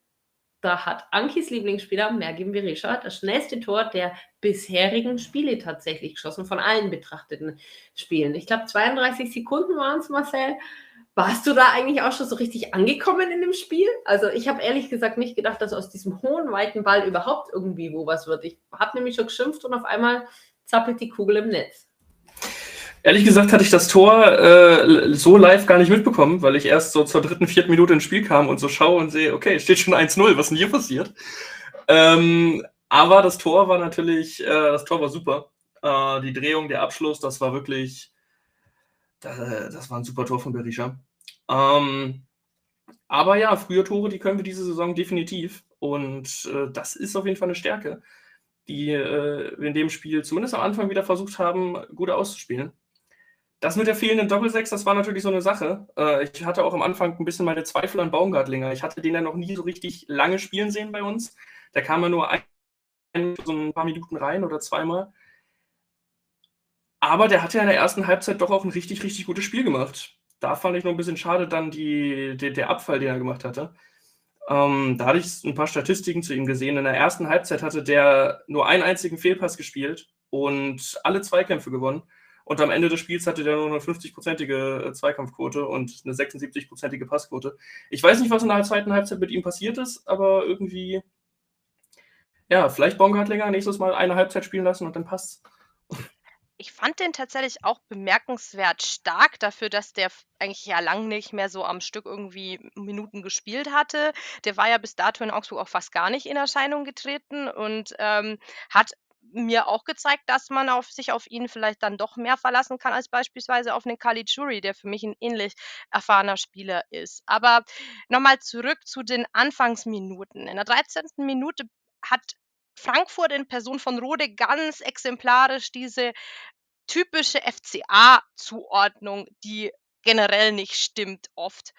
da hat Ankis Lieblingsspieler Mergim Berisha das schnellste Tor der bisherigen Spiele tatsächlich geschossen, von allen betrachteten Spielen. Ich glaube, 32 Sekunden waren es, Marcel. Warst du da eigentlich auch schon so richtig angekommen in dem Spiel? Also ich habe ehrlich gesagt nicht gedacht, dass aus diesem hohen, weiten Ball überhaupt irgendwie wo was wird. Ich habe nämlich schon geschimpft und auf einmal zappelt die Kugel im Netz.
Ehrlich gesagt hatte ich das Tor äh, so live gar nicht mitbekommen, weil ich erst so zur dritten, vierten Minute ins Spiel kam und so schaue und sehe, okay, es steht schon 1-0, was denn hier passiert? Ähm, aber das Tor war natürlich, äh, das Tor war super. Äh, die Drehung, der Abschluss, das war wirklich, das, das war ein super Tor von Berisha. Ähm, aber ja, frühe Tore, die können wir diese Saison definitiv. Und äh, das ist auf jeden Fall eine Stärke, die äh, wir in dem Spiel zumindest am Anfang wieder versucht haben, gut auszuspielen. Das mit der fehlenden Doppelsechs, das war natürlich so eine Sache. Äh, ich hatte auch am Anfang ein bisschen meine Zweifel an Baumgartlinger. Ich hatte den ja noch nie so richtig lange spielen sehen bei uns. Der kam ja nur ein, so ein paar Minuten rein oder zweimal. Aber der hat ja in der ersten Halbzeit doch auch ein richtig, richtig gutes Spiel gemacht. Da fand ich noch ein bisschen schade dann die, die, der Abfall, den er gemacht hatte. Ähm, da hatte ich ein paar Statistiken zu ihm gesehen. In der ersten Halbzeit hatte der nur einen einzigen Fehlpass gespielt und alle Zweikämpfe gewonnen. Und am Ende des Spiels hatte der nur eine 50-prozentige äh, Zweikampfquote und eine 76-prozentige Passquote. Ich weiß nicht, was in der zweiten Halbzeit mit ihm passiert ist, aber irgendwie, ja, vielleicht Baumgartlinger nächstes Mal eine Halbzeit spielen lassen und dann passt's.
Ich fand den tatsächlich auch bemerkenswert stark dafür, dass der eigentlich ja lang nicht mehr so am Stück irgendwie Minuten gespielt hatte. Der war ja bis dato in Augsburg auch fast gar nicht in Erscheinung getreten und ähm, hat mir auch gezeigt, dass man auf sich auf ihn vielleicht dann doch mehr verlassen kann als beispielsweise auf einen Caligiuri, der für mich ein ähnlich erfahrener Spieler ist. Aber nochmal zurück zu den Anfangsminuten. In der 13. Minute hat Frankfurt in Person von Rode ganz exemplarisch diese typische FCA-Zuordnung, die generell nicht stimmt oft,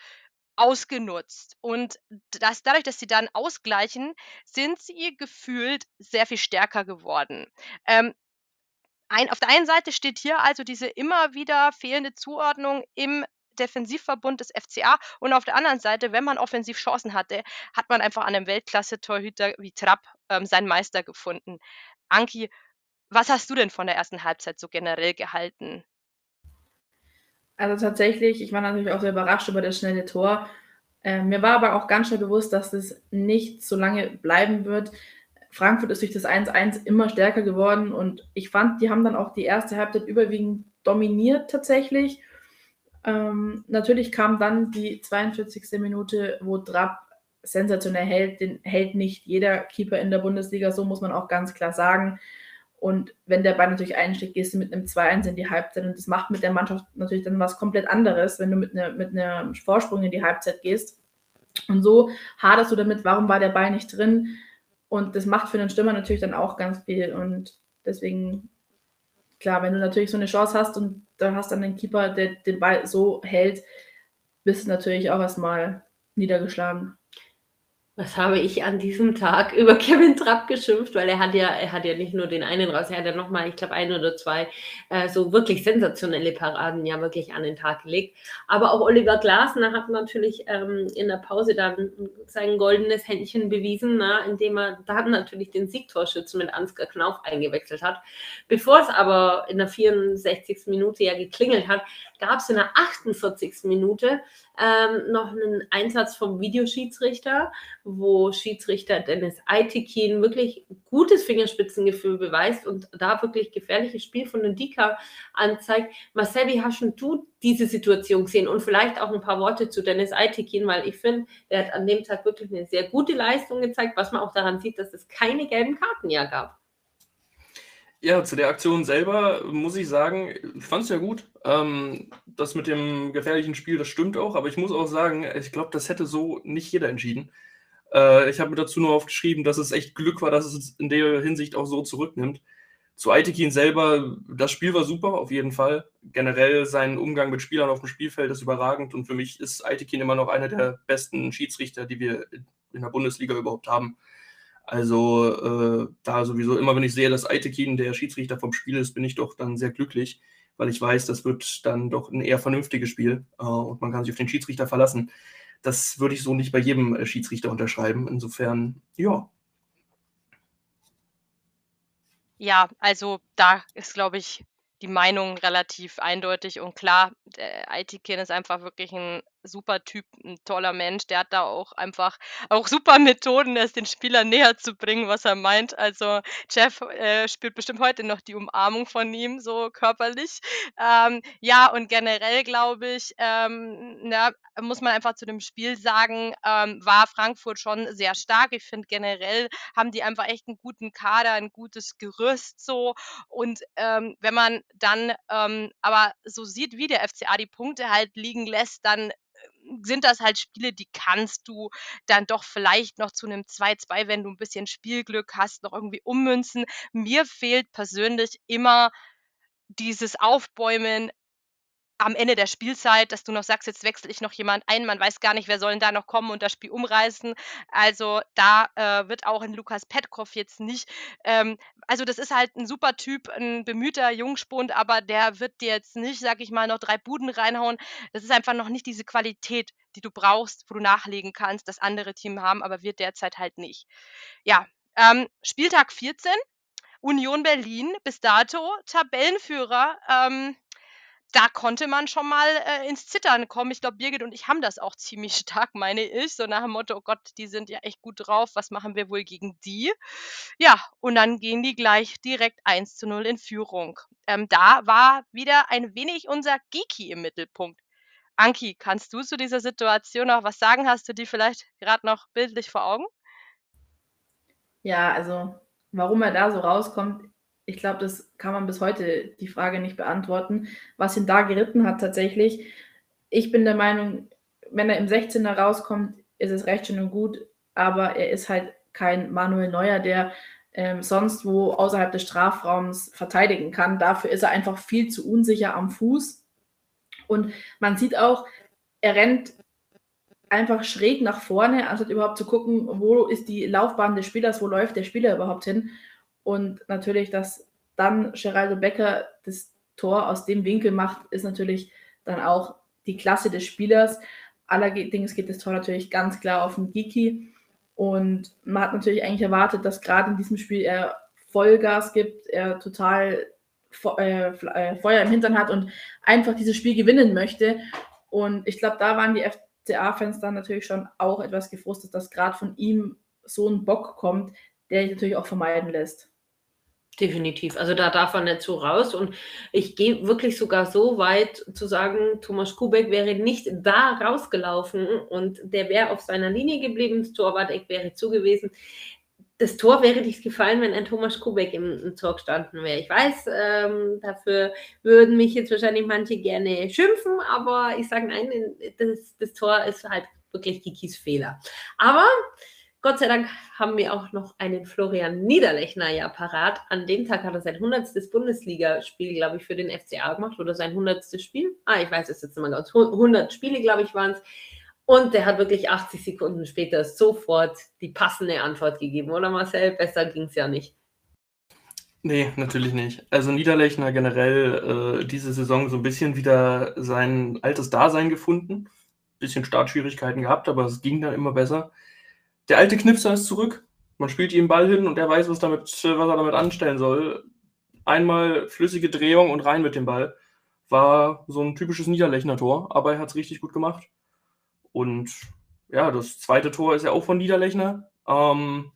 ausgenutzt. Und das, dadurch, dass sie dann ausgleichen, sind sie gefühlt sehr viel stärker geworden. Ähm, ein, auf der einen Seite steht hier also diese immer wieder fehlende Zuordnung im Defensivverbund des FCA und auf der anderen Seite, wenn man offensiv Chancen hatte, hat man einfach an einem Weltklasse-Torhüter wie Trapp ähm, seinen Meister gefunden. Anki, was hast du denn von der ersten Halbzeit so generell gehalten?
Also tatsächlich, ich war natürlich auch sehr überrascht über das schnelle Tor. Äh, mir war aber auch ganz schnell bewusst, dass es nicht so lange bleiben wird. Frankfurt ist durch das 1-1 immer stärker geworden und ich fand, die haben dann auch die erste Halbzeit überwiegend dominiert tatsächlich. Ähm, natürlich kam dann die 42. Minute, wo Trapp sensationell hält. Den hält nicht jeder Keeper in der Bundesliga, so muss man auch ganz klar sagen. Und wenn der Ball natürlich einschlägt, gehst du mit einem 2-1 in die Halbzeit. Und das macht mit der Mannschaft natürlich dann was komplett anderes, wenn du mit, ne, mit einem Vorsprung in die Halbzeit gehst. Und so haderst du damit, warum war der Ball nicht drin? Und das macht für den Stürmer natürlich dann auch ganz viel. Und deswegen, klar, wenn du natürlich so eine Chance hast und da hast dann den Keeper, der den Ball so hält, bist du natürlich auch erstmal niedergeschlagen.
Was habe ich an diesem Tag über Kevin Trapp geschimpft, weil er hat ja, er hat ja nicht nur den einen raus, er hat ja nochmal, ich glaube, ein oder zwei äh, so wirklich sensationelle Paraden ja wirklich an den Tag gelegt. Aber auch Oliver Glasner hat natürlich ähm, in der Pause dann sein goldenes Händchen bewiesen, na, indem er dann natürlich den Siegtorschützen mit Ansgar Knauf eingewechselt hat. Bevor es aber in der 64. Minute ja geklingelt hat, gab es in der 48. Minute ähm, noch einen Einsatz vom Videoschiedsrichter, wo Schiedsrichter Dennis Aitekin wirklich gutes Fingerspitzengefühl beweist und da wirklich gefährliches Spiel von den Dika anzeigt. Marcel, wie hast du diese Situation gesehen? Und vielleicht auch ein paar Worte zu Dennis Aitekin, weil ich finde, der hat an dem Tag wirklich eine sehr gute Leistung gezeigt, was man auch daran sieht, dass es keine gelben Karten ja gab.
Ja, zu der Aktion selber muss ich sagen, ich fand es ja gut. Ähm, das mit dem gefährlichen Spiel, das stimmt auch, aber ich muss auch sagen, ich glaube, das hätte so nicht jeder entschieden. Äh, ich habe mir dazu nur aufgeschrieben, dass es echt Glück war, dass es in der Hinsicht auch so zurücknimmt. Zu Aitekin selber, das Spiel war super, auf jeden Fall. Generell sein Umgang mit Spielern auf dem Spielfeld ist überragend und für mich ist Aitekin immer noch einer der besten Schiedsrichter, die wir in der Bundesliga überhaupt haben. Also äh, da sowieso immer, wenn ich sehe, dass Aitekin der Schiedsrichter vom Spiel ist, bin ich doch dann sehr glücklich, weil ich weiß, das wird dann doch ein eher vernünftiges Spiel äh, und man kann sich auf den Schiedsrichter verlassen. Das würde ich so nicht bei jedem äh, Schiedsrichter unterschreiben. Insofern, ja.
Ja, also da ist, glaube ich, die Meinung relativ eindeutig und klar. Der Aitikin ist einfach wirklich ein super Typ, ein toller Mensch. Der hat da auch einfach auch super Methoden, es den Spielern näher zu bringen, was er meint. Also Jeff äh, spürt bestimmt heute noch die Umarmung von ihm, so körperlich. Ähm, ja, und generell glaube ich, ähm, na, muss man einfach zu dem Spiel sagen, ähm, war Frankfurt schon sehr stark. Ich finde generell haben die einfach echt einen guten Kader, ein gutes Gerüst so. Und ähm, wenn man dann ähm, aber so sieht, wie der FCA die Punkte halt liegen lässt, dann sind das halt Spiele, die kannst du dann doch vielleicht noch zu einem 2-2, wenn du ein bisschen Spielglück hast, noch irgendwie ummünzen. Mir fehlt persönlich immer dieses Aufbäumen am Ende der Spielzeit, dass du noch sagst, jetzt wechsle ich noch jemand ein, man weiß gar nicht, wer soll da noch kommen und das Spiel umreißen. Also da äh, wird auch in Lukas Petkov jetzt nicht, ähm, also das ist halt ein super Typ, ein bemühter Jungspund, aber der wird dir jetzt nicht, sag ich mal, noch drei Buden reinhauen. Das ist einfach noch nicht diese Qualität, die du brauchst, wo du nachlegen kannst, das andere Team haben, aber wir derzeit halt nicht. Ja, ähm, Spieltag 14, Union Berlin bis dato Tabellenführer. Ähm, da konnte man schon mal äh, ins Zittern kommen. Ich glaube, Birgit und ich haben das auch ziemlich stark, meine ich. So nach dem Motto, oh Gott, die sind ja echt gut drauf. Was machen wir wohl gegen die? Ja, und dann gehen die gleich direkt 1 zu 0 in Führung. Ähm, da war wieder ein wenig unser Geeky im Mittelpunkt. Anki, kannst du zu dieser Situation noch was sagen? Hast du die vielleicht gerade noch bildlich vor Augen?
Ja, also warum er da so rauskommt, ich glaube, das kann man bis heute die Frage nicht beantworten, was ihn da geritten hat tatsächlich. Ich bin der Meinung, wenn er im 16er rauskommt, ist es recht schön und gut, aber er ist halt kein Manuel Neuer, der ähm, sonst wo außerhalb des Strafraums verteidigen kann. Dafür ist er einfach viel zu unsicher am Fuß. Und man sieht auch, er rennt einfach schräg nach vorne, anstatt überhaupt zu gucken, wo ist die Laufbahn des Spielers, wo läuft der Spieler überhaupt hin. Und natürlich, dass dann Geraldo Becker das Tor aus dem Winkel macht, ist natürlich dann auch die Klasse des Spielers. Allerdings geht das Tor natürlich ganz klar auf den Giki. Und man hat natürlich eigentlich erwartet, dass gerade in diesem Spiel er Vollgas gibt, er total äh, äh, Feuer im Hintern hat und einfach dieses Spiel gewinnen möchte. Und ich glaube, da waren die FCA-Fans dann natürlich schon auch etwas gefrustet, dass gerade von ihm so ein Bock kommt, der sich natürlich auch vermeiden lässt.
Definitiv. Also da darf er nicht so raus. Und ich gehe wirklich sogar so weit zu sagen, Thomas Kubek wäre nicht da rausgelaufen und der wäre auf seiner Linie geblieben, das Torwart wäre zu gewesen. Das Tor wäre nicht gefallen, wenn ein Thomas Kubek im, im Tor gestanden wäre. Ich weiß, ähm, dafür würden mich jetzt wahrscheinlich manche gerne schimpfen, aber ich sage nein, das, das Tor ist halt wirklich Kikis Fehler. Aber Gott sei Dank haben wir auch noch einen Florian Niederlechner ja parat. An dem Tag hat er sein 100. Bundesligaspiel, glaube ich, für den FCA gemacht oder sein 100. Spiel. Ah, ich weiß es jetzt immer ganz. 100 Spiele, glaube ich, waren es. Und der hat wirklich 80 Sekunden später sofort die passende Antwort gegeben, oder Marcel? Besser ging es ja nicht.
Nee, natürlich nicht. Also Niederlechner generell äh, diese Saison so ein bisschen wieder sein altes Dasein gefunden. Bisschen Startschwierigkeiten gehabt, aber es ging dann immer besser der alte Knipser ist zurück. Man spielt ihm Ball hin und er weiß, was, damit, was er damit anstellen soll. Einmal flüssige Drehung und rein mit dem Ball. War so ein typisches Niederlechner-Tor, aber er hat es richtig gut gemacht. Und ja, das zweite Tor ist ja auch von Niederlechner. Ähm,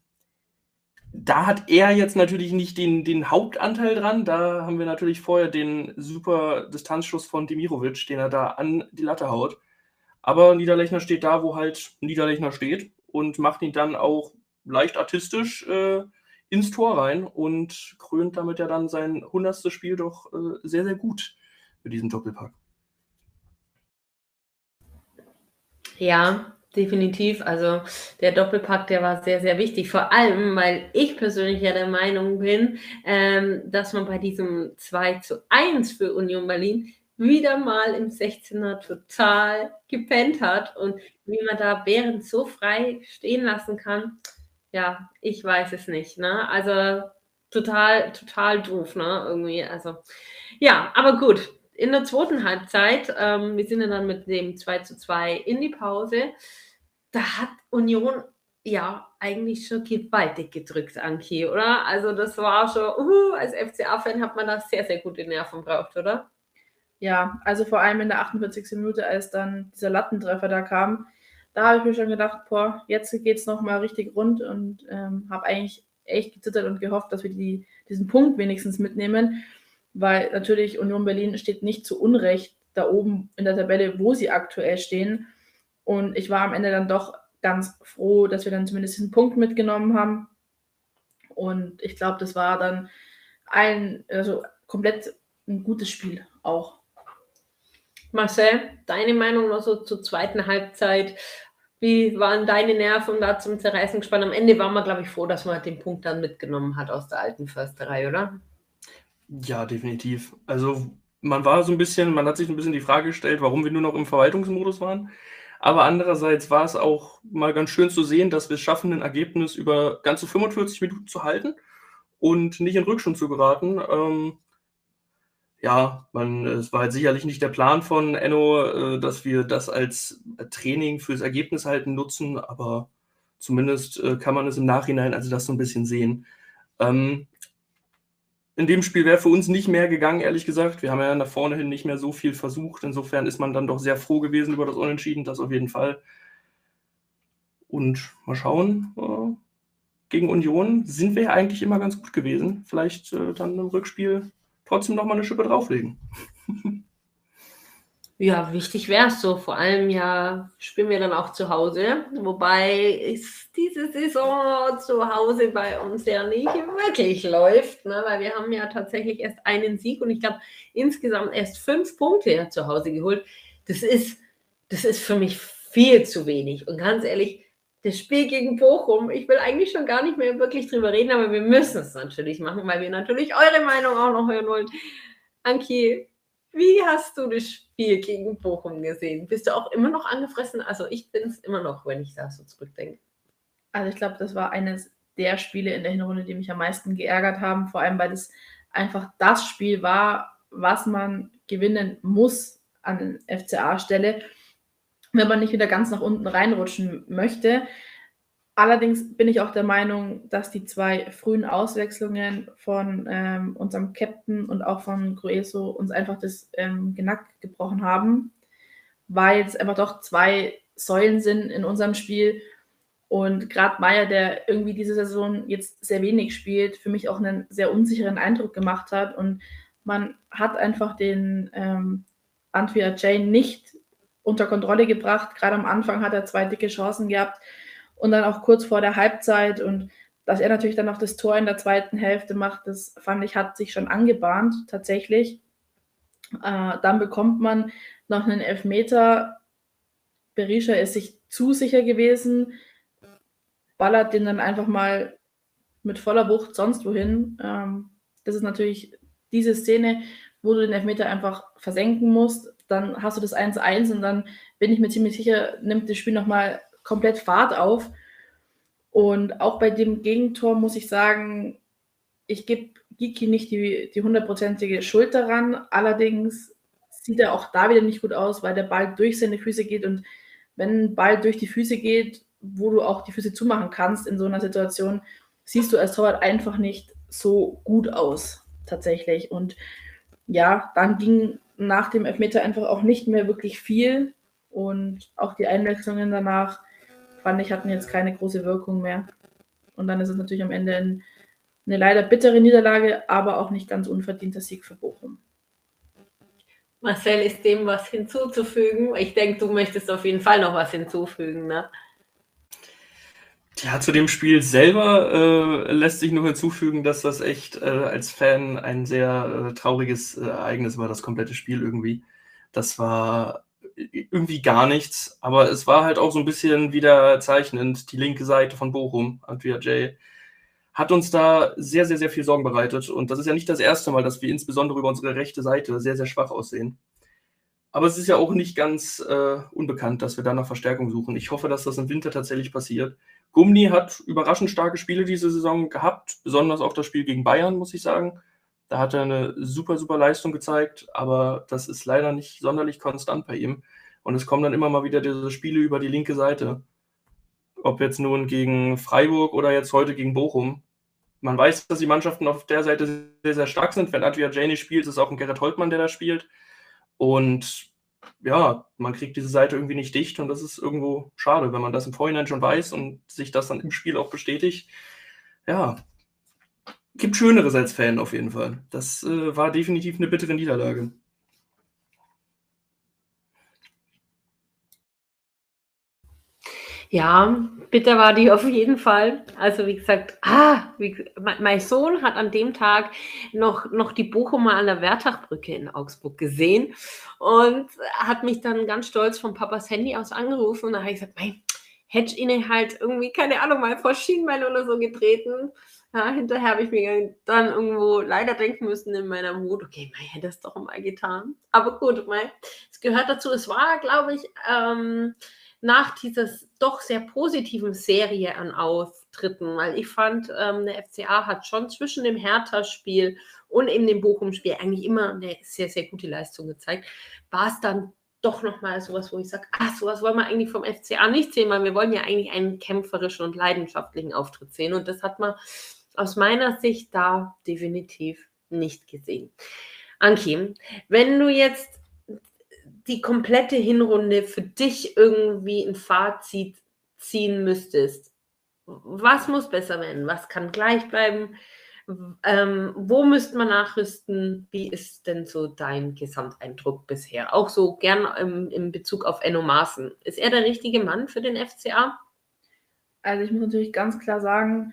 da hat er jetzt natürlich nicht den, den Hauptanteil dran. Da haben wir natürlich vorher den super Distanzschuss von Demirovic, den er da an die Latte haut. Aber Niederlechner steht da, wo halt Niederlechner steht und macht ihn dann auch leicht artistisch äh, ins Tor rein und krönt damit ja dann sein hundertstes Spiel doch äh, sehr, sehr gut mit diesem Doppelpack.
Ja, definitiv. Also der Doppelpack, der war sehr, sehr wichtig. Vor allem, weil ich persönlich ja der Meinung bin, ähm, dass man bei diesem 2 zu 1 für Union Berlin wieder mal im 16er total gepennt hat und wie man da Bären so frei stehen lassen kann, ja, ich weiß es nicht. Ne? Also total, total doof, ne? Irgendwie. Also ja, aber gut. In der zweiten Halbzeit, ähm, wir sind ja dann mit dem 2 zu 2 in die Pause, da hat Union ja eigentlich schon gewaltig gedrückt, Anki, oder? Also das war schon, uh, als FCA-Fan hat man da sehr, sehr gute Nerven braucht, oder?
Ja, also vor allem in der 48. Minute, als dann dieser Lattentreffer da kam, da habe ich mir schon gedacht, boah, jetzt geht es nochmal richtig rund und ähm, habe eigentlich echt gezittert und gehofft, dass wir die, diesen Punkt wenigstens mitnehmen, weil natürlich Union Berlin steht nicht zu Unrecht da oben in der Tabelle, wo sie aktuell stehen. Und ich war am Ende dann doch ganz froh, dass wir dann zumindest diesen Punkt mitgenommen haben. Und ich glaube, das war dann ein, also komplett ein gutes Spiel auch.
Marcel, deine Meinung noch so zur zweiten Halbzeit? Wie waren deine Nerven da zum Zerreißen gespannt? Am Ende waren wir, glaube ich, froh, dass man den Punkt dann mitgenommen hat aus der alten Försterei, oder?
Ja, definitiv. Also man war so ein bisschen, man hat sich ein bisschen die Frage gestellt, warum wir nur noch im Verwaltungsmodus waren. Aber andererseits war es auch mal ganz schön zu sehen, dass wir es schaffen, ein Ergebnis über ganze 45 Minuten zu halten und nicht in Rückstand zu geraten. Ähm, ja, man, es war halt sicherlich nicht der Plan von Enno, äh, dass wir das als Training fürs Ergebnis halten nutzen, aber zumindest äh, kann man es im Nachhinein also das so ein bisschen sehen. Ähm, in dem Spiel wäre für uns nicht mehr gegangen, ehrlich gesagt. Wir haben ja nach vorne hin nicht mehr so viel versucht. Insofern ist man dann doch sehr froh gewesen über das Unentschieden, das auf jeden Fall. Und mal schauen, äh, gegen Union sind wir ja eigentlich immer ganz gut gewesen. Vielleicht äh, dann im Rückspiel trotzdem nochmal eine Schippe drauflegen.
Ja, wichtig wäre es so. Vor allem ja spielen wir dann auch zu Hause. Wobei ist diese Saison zu Hause bei uns ja nicht wirklich läuft, ne? weil wir haben ja tatsächlich erst einen Sieg und ich glaube insgesamt erst fünf Punkte ja zu Hause geholt. Das ist, das ist für mich viel zu wenig. Und ganz ehrlich, das Spiel gegen Bochum, ich will eigentlich schon gar nicht mehr wirklich drüber reden, aber wir müssen es natürlich machen, weil wir natürlich eure Meinung auch noch hören wollen. Anki, wie hast du das Spiel gegen Bochum gesehen? Bist du auch immer noch angefressen? Also ich bin es immer noch, wenn ich da so zurückdenke.
Also ich glaube, das war eines der Spiele in der Hinrunde, die mich am meisten geärgert haben, vor allem weil es einfach das Spiel war, was man gewinnen muss an FCA-Stelle wenn man nicht wieder ganz nach unten reinrutschen möchte. Allerdings bin ich auch der Meinung, dass die zwei frühen Auswechslungen von ähm, unserem Captain und auch von Grueso uns einfach das ähm, Genack gebrochen haben, weil es einfach doch zwei Säulen sind in unserem Spiel. Und gerade Meier, der irgendwie diese Saison jetzt sehr wenig spielt, für mich auch einen sehr unsicheren Eindruck gemacht hat. Und man hat einfach den ähm, Antwia Jane nicht unter Kontrolle gebracht. Gerade am Anfang hat er zwei dicke Chancen gehabt und dann auch kurz vor der Halbzeit und dass er natürlich dann noch das Tor in der zweiten Hälfte macht, das fand ich, hat sich schon angebahnt tatsächlich. Äh, dann bekommt man noch einen Elfmeter. Berisha ist sich zu sicher gewesen, ballert den dann einfach mal mit voller Wucht sonst wohin. Ähm, das ist natürlich diese Szene, wo du den Elfmeter einfach versenken musst dann hast du das 1-1 und dann bin ich mir ziemlich sicher, nimmt das Spiel nochmal komplett Fahrt auf. Und auch bei dem Gegentor muss ich sagen, ich gebe Giki nicht die, hundertprozentige Schuld daran. Allerdings sieht er auch da wieder nicht gut aus, weil der Ball durch seine Füße geht. Und wenn ein Ball durch die Füße geht, wo du auch die Füße zumachen kannst in so einer Situation, siehst du als Torwart einfach nicht so gut aus, tatsächlich. Und ja, dann ging nach dem Elfmeter einfach auch nicht mehr wirklich viel. Und auch die Einwechslungen danach, fand ich, hatten jetzt keine große Wirkung mehr. Und dann ist es natürlich am Ende ein, eine leider bittere Niederlage, aber auch nicht ganz unverdienter Sieg für Bochum.
Marcel, ist dem was hinzuzufügen? Ich denke, du möchtest auf jeden Fall noch was hinzufügen, ne?
Ja, zu dem Spiel selber äh, lässt sich nur hinzufügen, dass das echt äh, als Fan ein sehr äh, trauriges äh, Ereignis war, das komplette Spiel irgendwie. Das war irgendwie gar nichts, aber es war halt auch so ein bisschen wieder zeichnend. Die linke Seite von Bochum, Andrea J., hat uns da sehr, sehr, sehr viel Sorgen bereitet. Und das ist ja nicht das erste Mal, dass wir insbesondere über unsere rechte Seite sehr, sehr schwach aussehen. Aber es ist ja auch nicht ganz äh, unbekannt, dass wir da nach Verstärkung suchen. Ich hoffe, dass das im Winter tatsächlich passiert. Gumni hat überraschend starke Spiele diese Saison gehabt, besonders auch das Spiel gegen Bayern, muss ich sagen. Da hat er eine super, super Leistung gezeigt, aber das ist leider nicht sonderlich konstant bei ihm. Und es kommen dann immer mal wieder diese Spiele über die linke Seite. Ob jetzt nun gegen Freiburg oder jetzt heute gegen Bochum. Man weiß, dass die Mannschaften auf der Seite sehr, sehr stark sind. Wenn Adria Jani spielt, ist auch ein Gerrit Holtmann, der da spielt. Und ja, man kriegt diese Seite irgendwie nicht dicht und das ist irgendwo schade, wenn man das im Vorhinein schon weiß und sich das dann im Spiel auch bestätigt. Ja, gibt Schöneres als Fan auf jeden Fall. Das äh, war definitiv eine bittere Niederlage.
Ja, bitter war die auf jeden Fall. Also wie gesagt, ah, wie, mein Sohn hat an dem Tag noch, noch die Bochumer an der Wertachbrücke in Augsburg gesehen und hat mich dann ganz stolz vom Papas Handy aus angerufen und da habe ich gesagt, mein, hätte ich ihn halt irgendwie, keine Ahnung, mal vor Schienbein oder so getreten. Ja, hinterher habe ich mir dann irgendwo leider denken müssen in meiner Mut, okay, man hätte es doch mal getan. Aber gut, es gehört dazu. Es war, glaube ich, ähm, nach dieser doch sehr positiven Serie an Auftritten, weil ich fand, ähm, der FCA hat schon zwischen dem Hertha-Spiel und eben dem Bochum-Spiel eigentlich immer eine sehr, sehr gute Leistung gezeigt. War es dann doch nochmal sowas, wo ich sage, ah, sowas wollen wir eigentlich vom FCA nicht sehen, weil wir wollen ja eigentlich einen kämpferischen und leidenschaftlichen Auftritt sehen. Und das hat man aus meiner Sicht da definitiv nicht gesehen. Anki, wenn du jetzt die komplette Hinrunde für dich irgendwie ein Fazit ziehen müsstest, was muss besser werden? Was kann gleich bleiben? Ähm, wo müsste man nachrüsten? Wie ist denn so dein Gesamteindruck bisher? Auch so gern im, im Bezug auf Enno Maaßen. Ist er der richtige Mann für den FCA?
Also ich muss natürlich ganz klar sagen,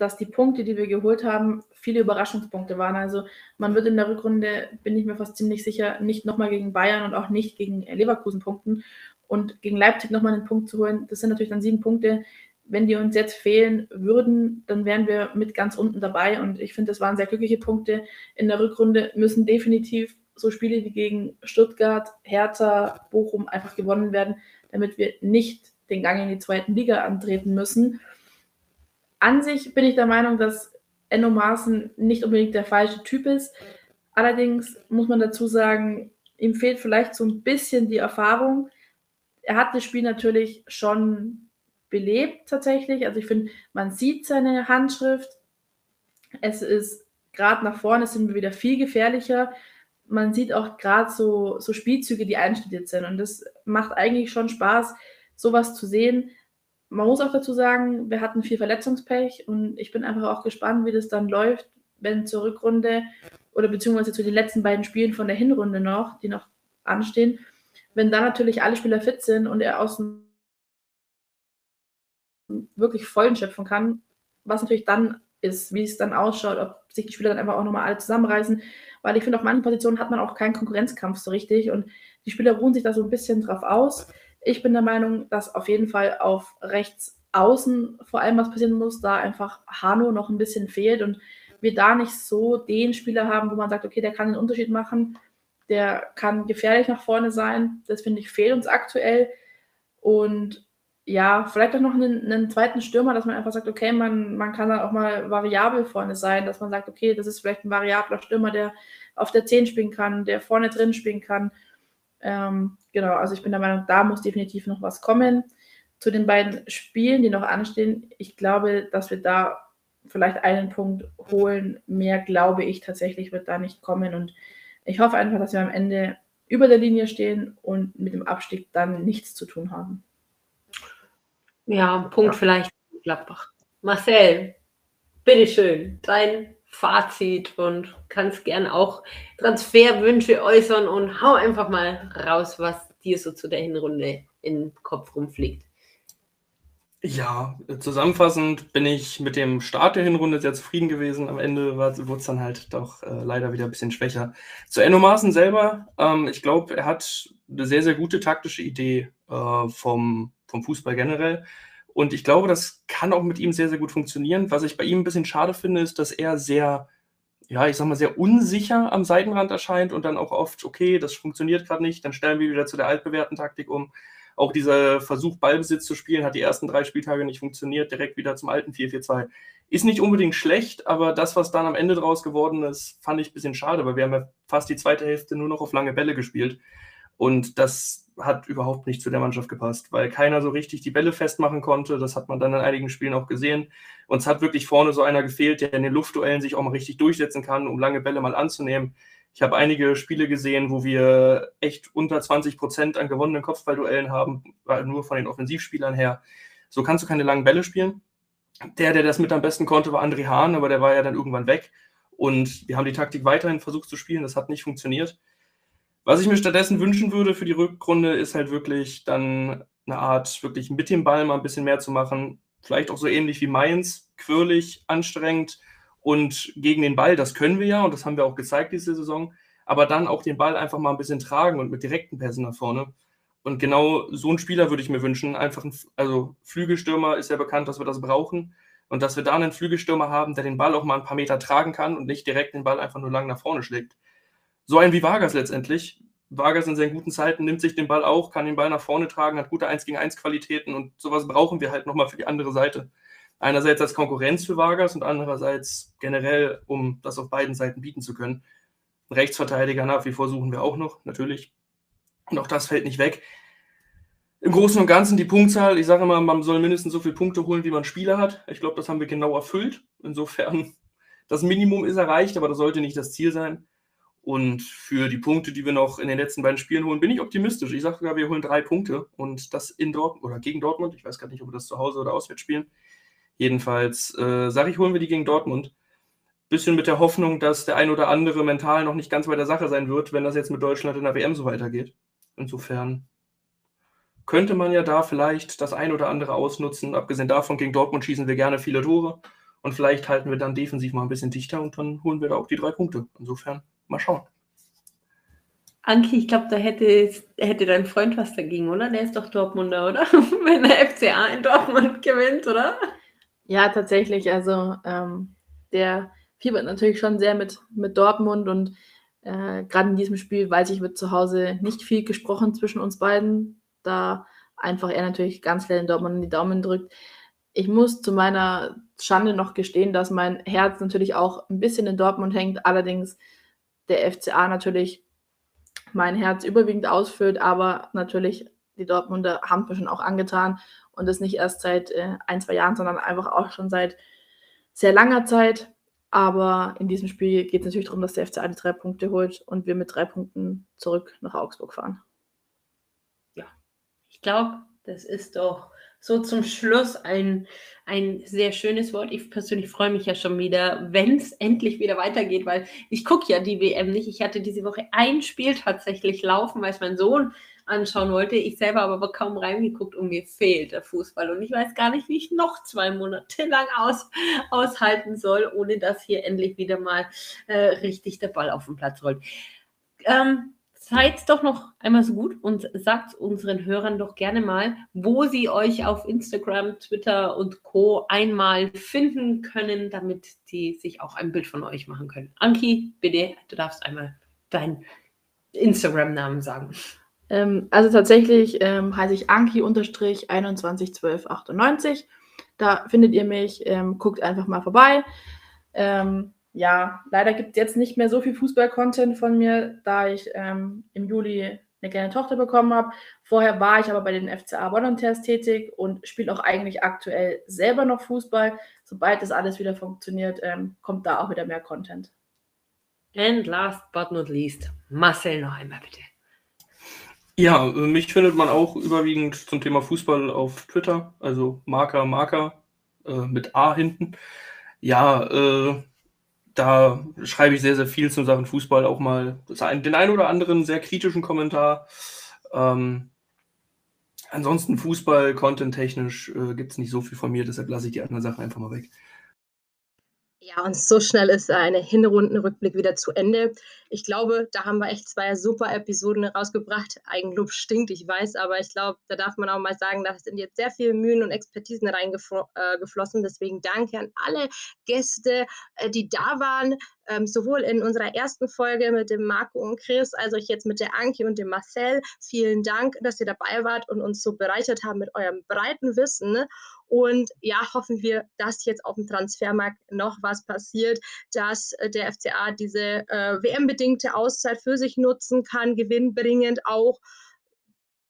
dass die Punkte, die wir geholt haben, viele Überraschungspunkte waren. Also man wird in der Rückrunde, bin ich mir fast ziemlich sicher, nicht nochmal gegen Bayern und auch nicht gegen Leverkusen punkten. Und gegen Leipzig nochmal einen Punkt zu holen, das sind natürlich dann sieben Punkte. Wenn die uns jetzt fehlen würden, dann wären wir mit ganz unten dabei. Und ich finde, das waren sehr glückliche Punkte. In der Rückrunde müssen definitiv so Spiele wie gegen Stuttgart, Hertha, Bochum einfach gewonnen werden, damit wir nicht den Gang in die zweiten Liga antreten müssen an sich bin ich der Meinung, dass Enno Maaßen nicht unbedingt der falsche Typ ist. Allerdings muss man dazu sagen, ihm fehlt vielleicht so ein bisschen die Erfahrung. Er hat das Spiel natürlich schon belebt tatsächlich. Also ich finde, man sieht seine Handschrift. Es ist gerade nach vorne sind wir wieder viel gefährlicher. Man sieht auch gerade so, so Spielzüge, die einstudiert sind. Und das macht eigentlich schon Spaß, sowas zu sehen man muss auch dazu sagen, wir hatten viel Verletzungspech und ich bin einfach auch gespannt, wie das dann läuft, wenn zur Rückrunde oder beziehungsweise zu den letzten beiden Spielen von der Hinrunde noch, die noch anstehen, wenn dann natürlich alle Spieler fit sind und er außen wirklich vollen schöpfen kann, was natürlich dann ist, wie es dann ausschaut, ob sich die Spieler dann einfach auch nochmal alle zusammenreißen, weil ich finde, auf manchen Positionen hat man auch keinen Konkurrenzkampf so richtig und die Spieler ruhen sich da so ein bisschen drauf aus. Ich bin der Meinung, dass auf jeden Fall auf rechts außen vor allem was passieren muss, da einfach Hano noch ein bisschen fehlt und wir da nicht so den Spieler haben, wo man sagt, okay, der kann den Unterschied machen, der kann gefährlich nach vorne sein. Das finde ich fehlt uns aktuell. Und ja, vielleicht auch noch einen, einen, zweiten Stürmer, dass man einfach sagt, okay, man, man kann da auch mal variabel vorne sein, dass man sagt, okay, das ist vielleicht ein variabler Stürmer, der auf der 10 spielen kann, der vorne drin spielen kann. Ähm, genau, also ich bin der Meinung, da muss definitiv noch was kommen. Zu den beiden Spielen, die noch anstehen, ich glaube, dass wir da vielleicht einen Punkt holen. Mehr glaube ich tatsächlich wird da nicht kommen. Und ich hoffe einfach, dass wir am Ende über der Linie stehen und mit dem Abstieg dann nichts zu tun haben.
Ja, Punkt ja. vielleicht Gladbach. Marcel, bitteschön, dein Fazit und kannst gern auch Transferwünsche äußern und hau einfach mal raus, was dir so zu der Hinrunde in den Kopf rumfliegt.
Ja, zusammenfassend bin ich mit dem Start der Hinrunde sehr zufrieden gewesen. Am Ende wurde es dann halt doch äh, leider wieder ein bisschen schwächer. Zu Enno Maaßen selber, ähm, ich glaube, er hat eine sehr, sehr gute taktische Idee äh, vom, vom Fußball generell. Und ich glaube, das kann auch mit ihm sehr, sehr gut funktionieren. Was ich bei ihm ein bisschen schade finde, ist, dass er sehr, ja, ich sag mal, sehr unsicher am Seitenrand erscheint und dann auch oft, okay, das funktioniert gerade nicht, dann stellen wir wieder zu der altbewährten Taktik um. Auch dieser Versuch, Ballbesitz zu spielen, hat die ersten drei Spieltage nicht funktioniert, direkt wieder zum alten 4-4-2. Ist nicht unbedingt schlecht, aber das, was dann am Ende draus geworden ist, fand ich ein bisschen schade, weil wir haben ja fast die zweite Hälfte nur noch auf lange Bälle gespielt. Und das hat überhaupt nicht zu der Mannschaft gepasst, weil keiner so richtig die Bälle festmachen konnte. Das hat man dann in einigen Spielen auch gesehen. Uns hat wirklich vorne so einer gefehlt, der in den Luftduellen sich auch mal richtig durchsetzen kann, um lange Bälle mal anzunehmen. Ich habe einige Spiele gesehen, wo wir echt unter 20 Prozent an gewonnenen Kopfballduellen haben, nur von den Offensivspielern her. So kannst du keine langen Bälle spielen. Der, der das mit am besten konnte, war André Hahn, aber der war ja dann irgendwann weg. Und wir haben die Taktik weiterhin versucht zu spielen. Das hat nicht funktioniert. Was ich mir stattdessen wünschen würde für die Rückrunde, ist halt wirklich dann eine Art, wirklich mit dem Ball mal ein bisschen mehr zu machen. Vielleicht auch so ähnlich wie Mainz, quirlig, anstrengend und gegen den Ball, das können wir ja und das haben wir auch gezeigt diese Saison. Aber dann auch den Ball einfach mal ein bisschen tragen und mit direkten Pässen nach vorne. Und genau so einen Spieler würde ich mir wünschen. Einfach ein, also Flügelstürmer ist ja bekannt, dass wir das brauchen. Und dass wir da einen Flügelstürmer haben, der den Ball auch mal ein paar Meter tragen kann und nicht direkt den Ball einfach nur lang nach vorne schlägt so ein wie Vargas letztendlich. Vargas in seinen guten Zeiten nimmt sich den Ball auch, kann den Ball nach vorne tragen, hat gute 1 gegen 1 Qualitäten und sowas brauchen wir halt nochmal für die andere Seite. Einerseits als Konkurrenz für Vargas und andererseits generell, um das auf beiden Seiten bieten zu können. Rechtsverteidiger nach wie vor suchen wir auch noch, natürlich. Und auch das fällt nicht weg. Im Großen und Ganzen die Punktzahl, ich sage immer, man soll mindestens so viele Punkte holen, wie man Spieler hat. Ich glaube, das haben wir genau erfüllt. Insofern, das Minimum ist erreicht, aber das sollte nicht das Ziel sein. Und für die Punkte, die wir noch in den letzten beiden Spielen holen, bin ich optimistisch. Ich sage sogar, wir holen drei Punkte und das in Dortmund oder gegen Dortmund. Ich weiß gar nicht, ob wir das zu Hause oder auswärts spielen. Jedenfalls äh, sage ich, holen wir die gegen Dortmund. Bisschen mit der Hoffnung, dass der ein oder andere mental noch nicht ganz bei der Sache sein wird, wenn das jetzt mit Deutschland in der WM so weitergeht. Insofern könnte man ja da vielleicht das ein oder andere ausnutzen. Abgesehen davon, gegen Dortmund schießen wir gerne viele Tore. Und vielleicht halten wir dann defensiv mal ein bisschen dichter und dann holen wir da auch die drei Punkte. Insofern, mal schauen.
Anki, ich glaube, da hätte, hätte dein Freund was dagegen, oder? Der ist doch Dortmunder, oder? Wenn der FCA in Dortmund gewinnt, oder?
Ja, tatsächlich. Also ähm, der fiebert natürlich schon sehr mit, mit Dortmund und äh, gerade in diesem Spiel weiß ich, wird zu Hause nicht viel gesprochen zwischen uns beiden da einfach er natürlich ganz klar den Dortmund in die Daumen drückt. Ich muss zu meiner Schande noch gestehen, dass mein Herz natürlich auch ein bisschen in Dortmund hängt, allerdings der FCA natürlich mein Herz überwiegend ausfüllt, aber natürlich die Dortmunder haben mir schon auch angetan und das nicht erst seit äh, ein, zwei Jahren, sondern einfach auch schon seit sehr langer Zeit. Aber in diesem Spiel geht es natürlich darum, dass der FCA die drei Punkte holt und wir mit drei Punkten zurück nach Augsburg fahren.
Ich glaube, das ist doch so zum Schluss ein, ein sehr schönes Wort. Ich persönlich freue mich ja schon wieder, wenn es endlich wieder weitergeht, weil ich gucke ja die WM nicht. Ich hatte diese Woche ein Spiel tatsächlich laufen, weil es mein Sohn anschauen wollte. Ich selber aber kaum reingeguckt und mir fehlt der Fußball. Und ich weiß gar nicht, wie ich noch zwei Monate lang aus, aushalten soll, ohne dass hier endlich wieder mal äh, richtig der Ball auf den Platz rollt. Ähm, seid doch noch einmal so gut und sagt unseren Hörern doch gerne mal, wo sie euch auf Instagram, Twitter und Co. einmal finden können, damit sie sich auch ein Bild von euch machen können. Anki, bitte, du darfst einmal deinen Instagram-Namen sagen.
Ähm, also tatsächlich ähm, heiße ich Anki-211298. Da findet ihr mich, ähm, guckt einfach mal vorbei. Ähm, ja, leider gibt es jetzt nicht mehr so viel Fußball-Content von mir, da ich ähm, im Juli eine kleine Tochter bekommen habe. Vorher war ich aber bei den FCA Volunteers tätig und spiele auch eigentlich aktuell selber noch Fußball. Sobald das alles wieder funktioniert, ähm, kommt da auch wieder mehr Content.
And last but not least, Marcel noch einmal bitte.
Ja, mich findet man auch überwiegend zum Thema Fußball auf Twitter, also Marker, Marker äh, mit A hinten. Ja, äh, da schreibe ich sehr, sehr viel zu Sachen Fußball, auch mal den einen oder anderen sehr kritischen Kommentar. Ähm, ansonsten Fußball, Content-technisch äh, gibt es nicht so viel von mir, deshalb lasse ich die anderen Sachen einfach mal weg.
Ja, und so schnell ist eine Hinrundenrückblick wieder zu Ende. Ich glaube, da haben wir echt zwei super Episoden rausgebracht. Eigenlob stinkt, ich weiß, aber ich glaube, da darf man auch mal sagen, da sind jetzt sehr viele Mühen und Expertisen reingeflossen. Äh, Deswegen danke an alle Gäste, äh, die da waren, ähm, sowohl in unserer ersten Folge mit dem Marco und Chris, als auch jetzt mit der Anki und dem Marcel. Vielen Dank, dass ihr dabei wart und uns so bereichert habt mit eurem breiten Wissen. Und ja, hoffen wir, dass jetzt auf dem Transfermarkt noch was passiert, dass äh, der FCA diese äh, WM-bedingte Auszeit für sich nutzen kann, gewinnbringend auch.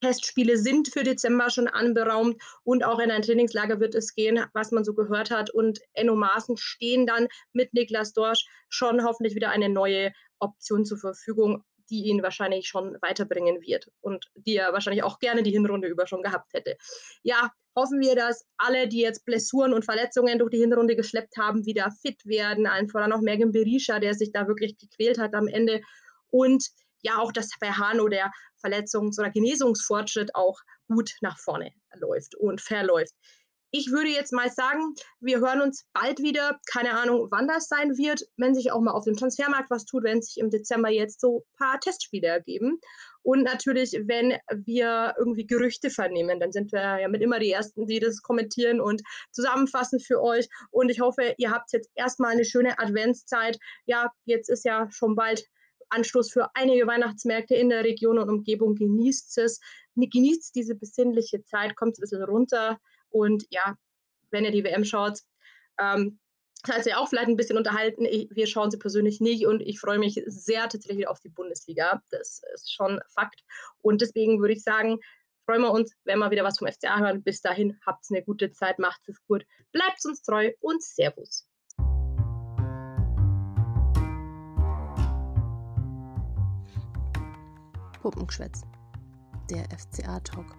Testspiele sind für Dezember schon anberaumt und auch in ein Trainingslager wird es gehen, was man so gehört hat. Und Enno Maaßen stehen dann mit Niklas Dorsch schon hoffentlich wieder eine neue Option zur Verfügung, die ihn wahrscheinlich schon weiterbringen wird und die er wahrscheinlich auch gerne die Hinrunde über schon gehabt hätte. Ja, hoffen wir, dass alle, die jetzt Blessuren und Verletzungen durch die Hinrunde geschleppt haben, wieder fit werden. Allen voran auch Megan Berisha, der sich da wirklich gequält hat am Ende. Und ja, auch, dass bei Hano der Verletzungs- oder Genesungsfortschritt auch gut nach vorne läuft und verläuft ich würde jetzt mal sagen, wir hören uns bald wieder. Keine Ahnung, wann das sein wird, wenn sich auch mal auf dem Transfermarkt was tut, wenn sich im Dezember jetzt so ein paar Testspiele ergeben. Und natürlich, wenn wir irgendwie Gerüchte vernehmen, dann sind wir ja mit immer die Ersten, die das kommentieren und zusammenfassen für euch. Und ich hoffe, ihr habt jetzt erstmal eine schöne Adventszeit. Ja, jetzt ist ja schon bald Anstoß für einige Weihnachtsmärkte in der Region und Umgebung. Genießt es, genießt diese besinnliche Zeit, kommt ein bisschen runter und ja, wenn ihr die WM schaut. Ähm, das heißt, ja auch vielleicht ein bisschen unterhalten. Ich, wir schauen sie persönlich nicht und ich freue mich sehr tatsächlich auf die Bundesliga. Das ist schon Fakt. Und deswegen würde ich sagen, freuen wir uns, wenn wir wieder was vom FCA hören. Bis dahin, habt eine gute Zeit, macht es gut, bleibt uns treu und Servus.
Puppengeschwätz. Der FCA-Talk.